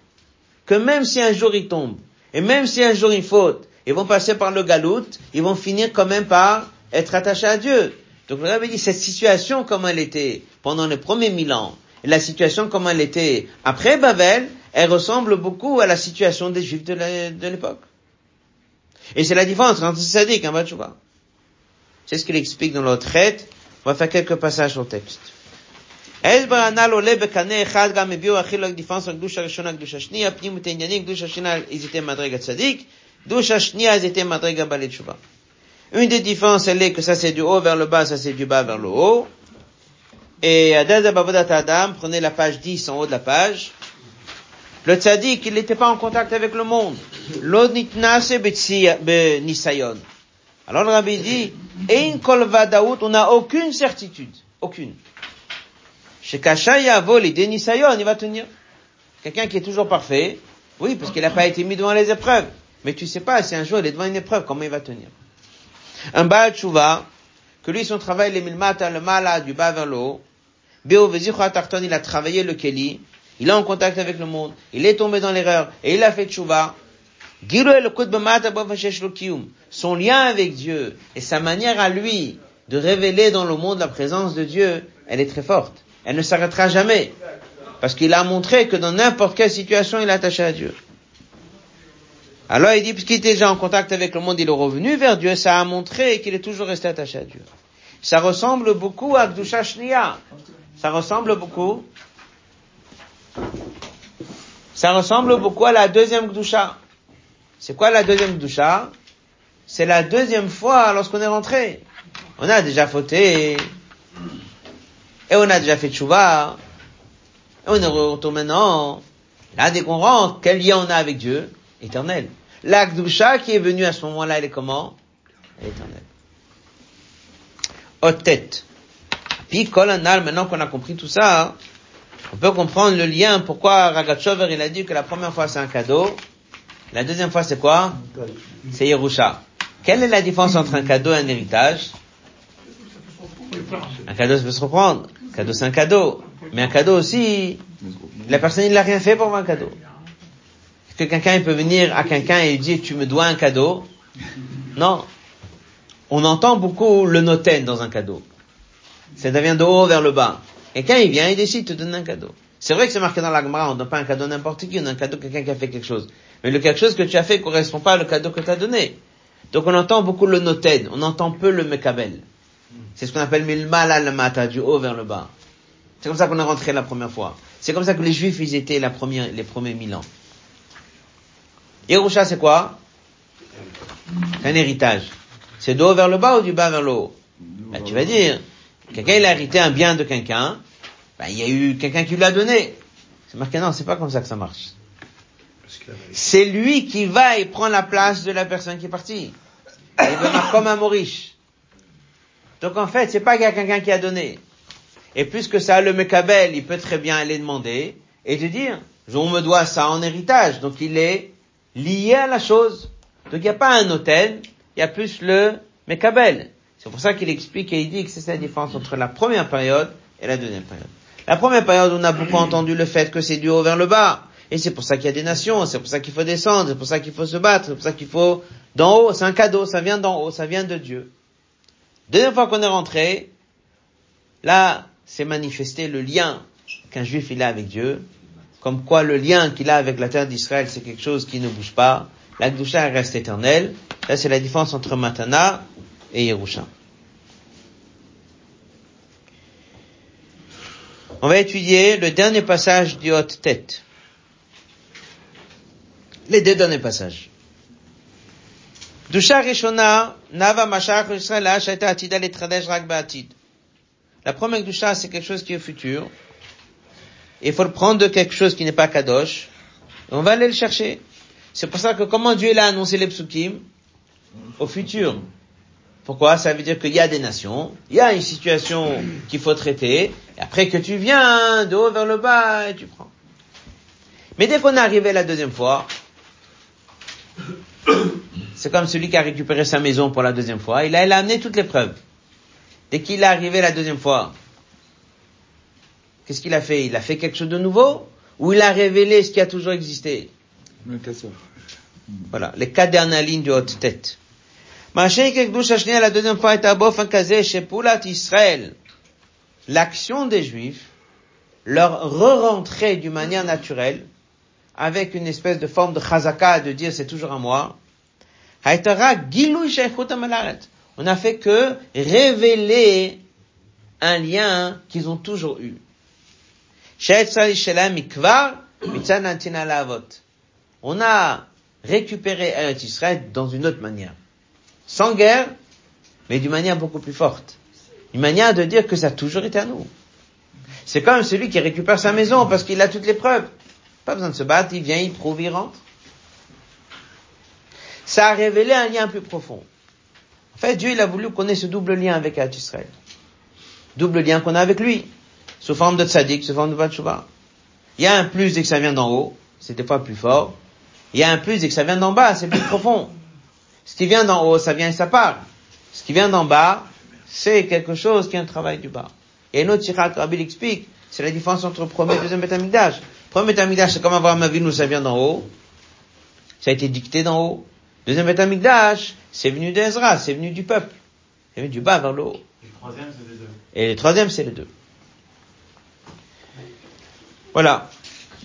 que même si un jour ils tombent, et même si un jour ils fautent, ils vont passer par le galout, ils vont finir quand même par être attachés à Dieu. Donc le avait dit, cette situation comme elle était pendant les premiers mille ans, la situation comme elle était après Babel, elle ressemble beaucoup à la situation des Juifs de l'époque. Et c'est la différence entre sadique et un Batchouba. C'est ce qu'il explique dans l'autre traite. On va faire quelques passages au texte. ההסבר הנ"ל עולה בקנה אחד גם הביאו הכי דיפרנס על קדושה ראשונה, קדושה שנייה, פנימו את העניינים, קדושה שנייה איזיתי מדרגה צדיק, קדושה שנייה איזיתי מדרגה בעלי תשובה. Une des différences, elle est que ça c'est du haut vers le bas, ça c'est du bas vers le haut. Et Adad Abavodat Adam, prenez la page 10 en haut de la page. Le tzaddik, il n'était pas en contact avec le monde. Nisayon. Alors le rabbi dit, Ein kol on n'a aucune certitude. Aucune. Chez Kashaya Voli Denisayon, il va tenir. Quelqu'un qui est toujours parfait, oui, parce qu'il n'a pas été mis devant les épreuves. Mais tu sais pas si un jour il est devant une épreuve, comment il va tenir? Un Baal que lui, son travail, les milmata, le mala, du bas vers le haut. Tarton, il a travaillé le Keli, il est en contact avec le monde, il est tombé dans l'erreur, et il a fait tchouva. Son lien avec Dieu et sa manière à lui de révéler dans le monde la présence de Dieu, elle est très forte. Elle ne s'arrêtera jamais. Parce qu'il a montré que dans n'importe quelle situation, il est attaché à Dieu. Alors il dit, puisqu'il était déjà en contact avec le monde, il est revenu vers Dieu, ça a montré qu'il est toujours resté attaché à Dieu. Ça ressemble beaucoup à Gdusha Shnia. Ça ressemble beaucoup. Ça ressemble beaucoup à la deuxième Gdusha. C'est quoi la deuxième Gdusha? C'est la deuxième fois lorsqu'on est rentré. On a déjà fauté. Et on a déjà fait tchouva. Et on est retourné maintenant. Là, dès qu'on rentre, quel lien on a avec Dieu? Éternel. La Gdusha qui est venue à ce moment-là, elle est comment? Elle est éternelle. Haute tête. Puis, Kolanal, maintenant qu'on a compris tout ça, on peut comprendre le lien, pourquoi Ragachover, il a dit que la première fois c'est un cadeau, la deuxième fois c'est quoi? C'est Yerusha. Quelle est la différence entre un cadeau et un héritage? Un cadeau, ça peut se reprendre. Un cadeau, c'est un cadeau. Mais un cadeau aussi, la personne, il n'a rien fait pour un cadeau. Est-ce que quelqu'un peut venir à quelqu'un et lui dire, tu me dois un cadeau? Non. On entend beaucoup le noten dans un cadeau. Ça devient de haut vers le bas. Quelqu'un, il vient, il décide de te donner un cadeau. C'est vrai que c'est marqué dans la Gemara, on ne donne pas un cadeau n'importe qui, on donne un cadeau à quelqu'un qui a fait quelque chose. Mais le quelque chose que tu as fait correspond pas au cadeau que tu as donné. Donc on entend beaucoup le noten, on entend peu le mekabel. C'est ce qu'on appelle milmal al mata, du haut vers le bas. C'est comme ça qu'on est rentré la première fois. C'est comme ça que les juifs, ils étaient les premiers mille ans. Yerusha, c'est quoi? Un héritage. C'est du haut vers le bas ou du bas vers le haut? Ben, tu vas dire, quelqu'un, il a hérité un bien de quelqu'un, ben, il y a eu quelqu'un qui lui a donné. C'est marqué, non, c'est pas comme ça que ça marche. C'est lui qui va et prend la place de la personne qui est partie. Il va comme un Maurice. Donc en fait, c'est pas qu'il y a quelqu'un qui a donné. Et puisque ça, le Mekabel, il peut très bien aller demander et te dire, on me doit ça en héritage. Donc il est lié à la chose. Donc il n'y a pas un hôtel, il y a plus le Mekabel. C'est pour ça qu'il explique et il dit que c'est la différence entre la première période et la deuxième période. La première période, on a beaucoup entendu le fait que c'est du haut vers le bas. Et c'est pour ça qu'il y a des nations, c'est pour ça qu'il faut descendre, c'est pour ça qu'il faut se battre, c'est pour ça qu'il faut d'en haut, c'est un cadeau, ça vient d'en haut, ça vient de Dieu. Deuxième fois qu'on est rentré, là, c'est manifesté le lien qu'un juif il a avec Dieu, comme quoi le lien qu'il a avec la terre d'Israël, c'est quelque chose qui ne bouge pas. La Gdusha reste éternelle. Là, c'est la différence entre Matana et Yerusha. On va étudier le dernier passage du Haute Tête. Les deux derniers passages. La première Dusha, c'est quelque chose qui est futur. Il faut le prendre de quelque chose qui n'est pas Kadosh. On va aller le chercher. C'est pour ça que comment Dieu l'a annoncé les psukim Au futur. Pourquoi? Ça veut dire qu'il y a des nations, il y a une situation qu'il faut traiter, et après que tu viens de haut vers le bas, et tu prends. Mais dès qu'on est arrivé la deuxième fois, c'est comme celui qui a récupéré sa maison pour la deuxième fois. Il a, amené toutes les preuves. Dès qu'il est arrivé la deuxième fois, qu'est-ce qu'il a fait? Il a fait quelque chose de nouveau? Ou il a révélé ce qui a toujours existé? Voilà, les quatre dernières lignes de haute tête. La deuxième fois est chez Israël. L'action des Juifs, leur re-rentrer d'une manière naturelle, avec une espèce de forme de chazaka, de dire c'est toujours à moi, on a fait que révéler un lien qu'ils ont toujours eu. On a récupéré Eretz Israël dans une autre manière. Sans guerre, mais d'une manière beaucoup plus forte. Une manière de dire que ça a toujours été à nous. C'est comme celui qui récupère sa maison parce qu'il a toutes les preuves. Pas besoin de se battre, il vient, il prouve, il rentre. Ça a révélé un lien plus profond. En fait, Dieu, il a voulu qu'on ait ce double lien avec Israël. Double lien qu'on a avec lui. Sous forme de tzaddik, sous forme de batchouba. Il y a un plus dès que ça vient d'en haut, c'est des fois plus fort. Il y a un plus dès que ça vient d'en bas, c'est plus profond. Ce qui vient d'en haut, ça vient et ça part. Ce qui vient d'en bas, c'est quelque chose qui est un travail du bas. Et une autre Rabbi l'explique, c'est la différence entre premier et deuxième Betamikdash. Le premier Betamikdash, c'est comme avoir ma vie, nous, ça vient d'en haut. Ça a été dicté d'en haut. Deuxième Betamikdash, c'est venu d'Ezra, c'est venu du peuple. C'est venu du bas vers le haut. Et le troisième, c'est les deux. Et le troisième, c'est les deux. Voilà.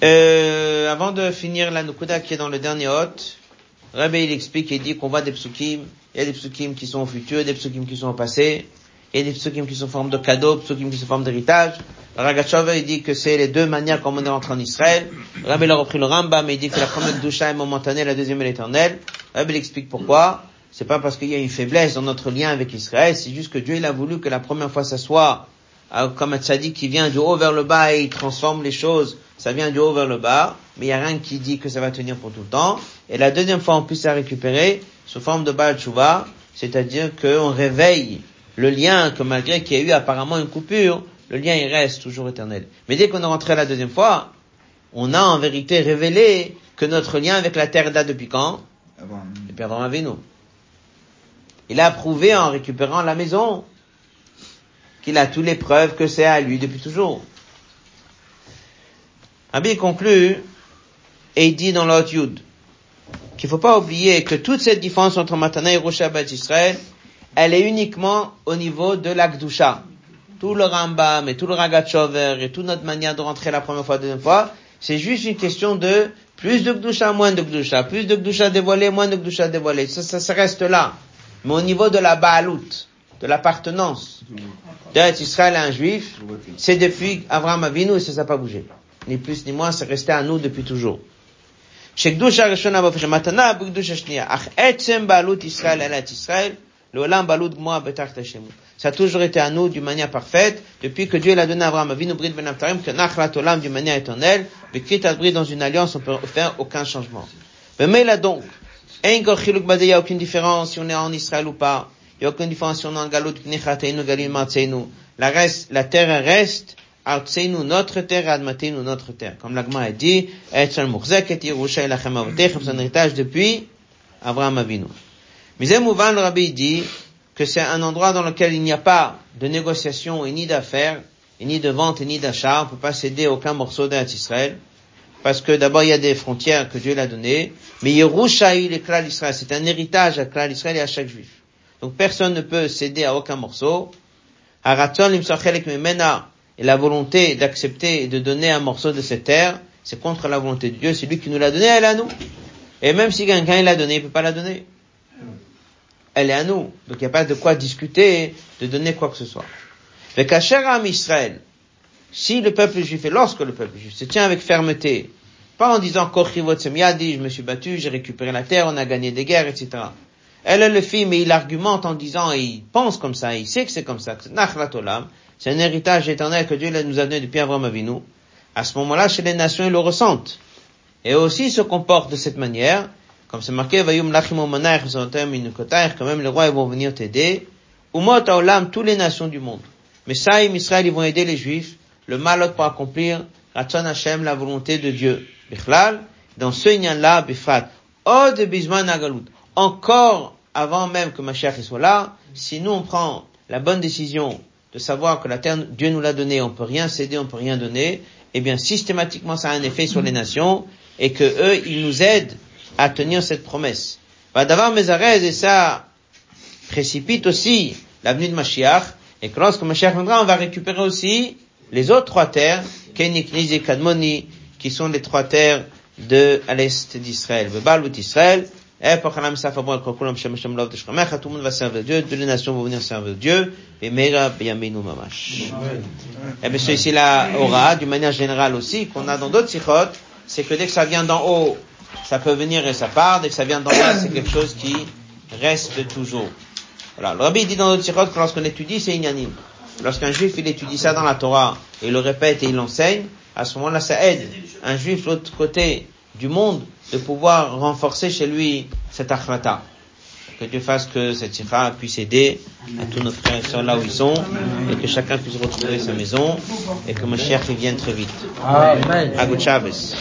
Euh, avant de finir la Nukuda qui est dans le dernier hôte, Rabbi il explique et dit qu'on voit des psukim, il y a des psukim qui sont au futur, des psukim qui sont au passé, il y a des psukim qui sont en forme de cadeau, psukim qui sont en forme d'héritage. Ragachov il dit que c'est les deux manières comme on est rentré en Israël. Rabbi il a repris le Rambam mais il dit que la première doucha est momentanée, la deuxième est éternelle. Rabbi il explique pourquoi. C'est pas parce qu'il y a une faiblesse dans notre lien avec Israël, c'est juste que Dieu il a voulu que la première fois ça soit euh, comme un tzaddik qui vient du haut vers le bas et il transforme les choses, ça vient du haut vers le bas, mais il n'y a rien qui dit que ça va tenir pour tout le temps. Et la deuxième fois, on puisse la récupérer sous forme de Baal Tshuva, c'est-à-dire qu'on réveille le lien que malgré qu'il y a eu apparemment une coupure, le lien il reste toujours éternel. Mais dès qu'on est rentré la deuxième fois, on a en vérité révélé que notre lien avec la terre date depuis quand? Abraham Avinu. Il a prouvé en récupérant la maison qu'il a toutes les preuves que c'est à lui depuis toujours. Rabbi conclut et il dit dans l'autre Yud qu'il faut pas oublier que toute cette différence entre Matana et Rosh Hashanah Israël, elle est uniquement au niveau de l'Akdusha. Tout le Rambam et tout le Ragachover et toute notre manière de rentrer la première fois, la deuxième fois, c'est juste une question de plus de Gdusha, moins de Gdusha, plus de Gdusha dévoilé, moins de Gdusha dévoilé. Ça, ça, ça reste là. Mais au niveau de la Baalout, de l'appartenance d'être Israël à un juif, c'est depuis Abraham Avinu et ça n'a pas bougé Ni plus ni moins, c'est resté à nous depuis toujours. שקדושה הראשונה באופן של מתנה, בקדושה השנייה. אך עצם בעלות ישראל על ארץ ישראל, לעולם בעלות גמורה בתחת השמות. Ça a toujours été à nous d'une manière parfaite, depuis que Dieu l'a donné à Abraham Avinu, Brit Ben Abtarim, que Nachlat Olam d'une manière éternelle, Bekrit Brit dans une alliance, on peut faire aucun changement. Mais là donc, il n'y a aucune différence si on est en Israël ou pas. Il n'y a aucune différence si on est en Galut, Knechateinu, Galim, Matseinu. La reste, la terre reste, Artseinu, notre terre, Admatenu, notre terre. Comme l'Agma a dit, Etzal Murzeket, Yerusha Elachem Avotechem, un héritage depuis Abraham Avinu. Mizem Mouvan, le Rabbi dit que c'est un endroit dans lequel il n'y a pas de négociation et ni d'affaires, et ni de vente et ni d'achat. On ne peut pas céder aucun morceau d'Eretz Israël. Parce que d'abord, il y a des frontières que Dieu l'a données. Mais Yerushaï, le Klal Israël, c'est un héritage à Klal Israël et à chaque juif. Donc personne ne peut céder à aucun morceau. Haraton limsachelek memena, et la volonté d'accepter et de donner un morceau de cette terre, c'est contre la volonté de Dieu, c'est lui qui nous l'a donné, elle est à nous. Et même si quelqu'un l'a donné, il peut pas la donner. Elle est à nous. Donc il n'y a pas de quoi discuter, de donner quoi que ce soit. Kacher à Israël, si le peuple juif, et lorsque le peuple juif se tient avec fermeté, pas en disant je me suis battu, j'ai récupéré la terre, on a gagné des guerres, etc. Elle, le fait, mais il argumente en disant, et il pense comme ça, il sait que c'est comme ça, que c'est Olam, un héritage éternel que Dieu nous a donné depuis Abraham Avinu. À ce moment-là, chez les nations, ils le ressentent. Et aussi se comportent de cette manière, comme c'est marqué, Vayum quand même les rois ils vont venir t'aider. Umot haolam, toutes les nations du monde. Mais ça, Israël, ils vont aider les juifs, le malot pour accomplir, Ratzon Hashem, la volonté de Dieu. Bichlal, dans ce lien-là, Bifrat, Od Bizman Agalut. Encore avant même que Mashiach soit là, si nous on prend la bonne décision de savoir que la terre, Dieu nous l'a donnée, on peut rien céder, on peut rien donner, eh bien systématiquement ça a un effet sur les nations et que eux ils nous aident à tenir cette promesse. Vadavar Mezarez et ça précipite aussi l'avenue de Mashiach et que lorsque Mashiach viendra, on va récupérer aussi les autres trois terres, Kenik, Niz et Kadmoni, qui sont les trois terres de à l'est d'Israël. Bebalut Israël, Shkamecha, tout le monde va venir et. Et bien, c'est ici la aura, d'une manière générale aussi, qu'on a dans d'autres sikhot, c'est que dès que ça vient d'en haut, ça peut venir et ça part, dès que ça vient d'en bas, c'est quelque chose qui reste toujours. Voilà. Le rabbi dit dans d'autres sikhot que lorsqu'on étudie, c'est inyanim. Lorsqu'un juif, il étudie ça dans la Torah, et il le répète et il l'enseigne, à ce moment-là, ça aide un juif l'autre côté du monde de pouvoir renforcer chez lui cette akhlata. Que Dieu fasse que cette sikha puisse aider à tous nos frères et sœurs là où ils sont, et que chacun puisse retrouver sa maison, et que Mashiach vienne très vite. Amen. Shabbos.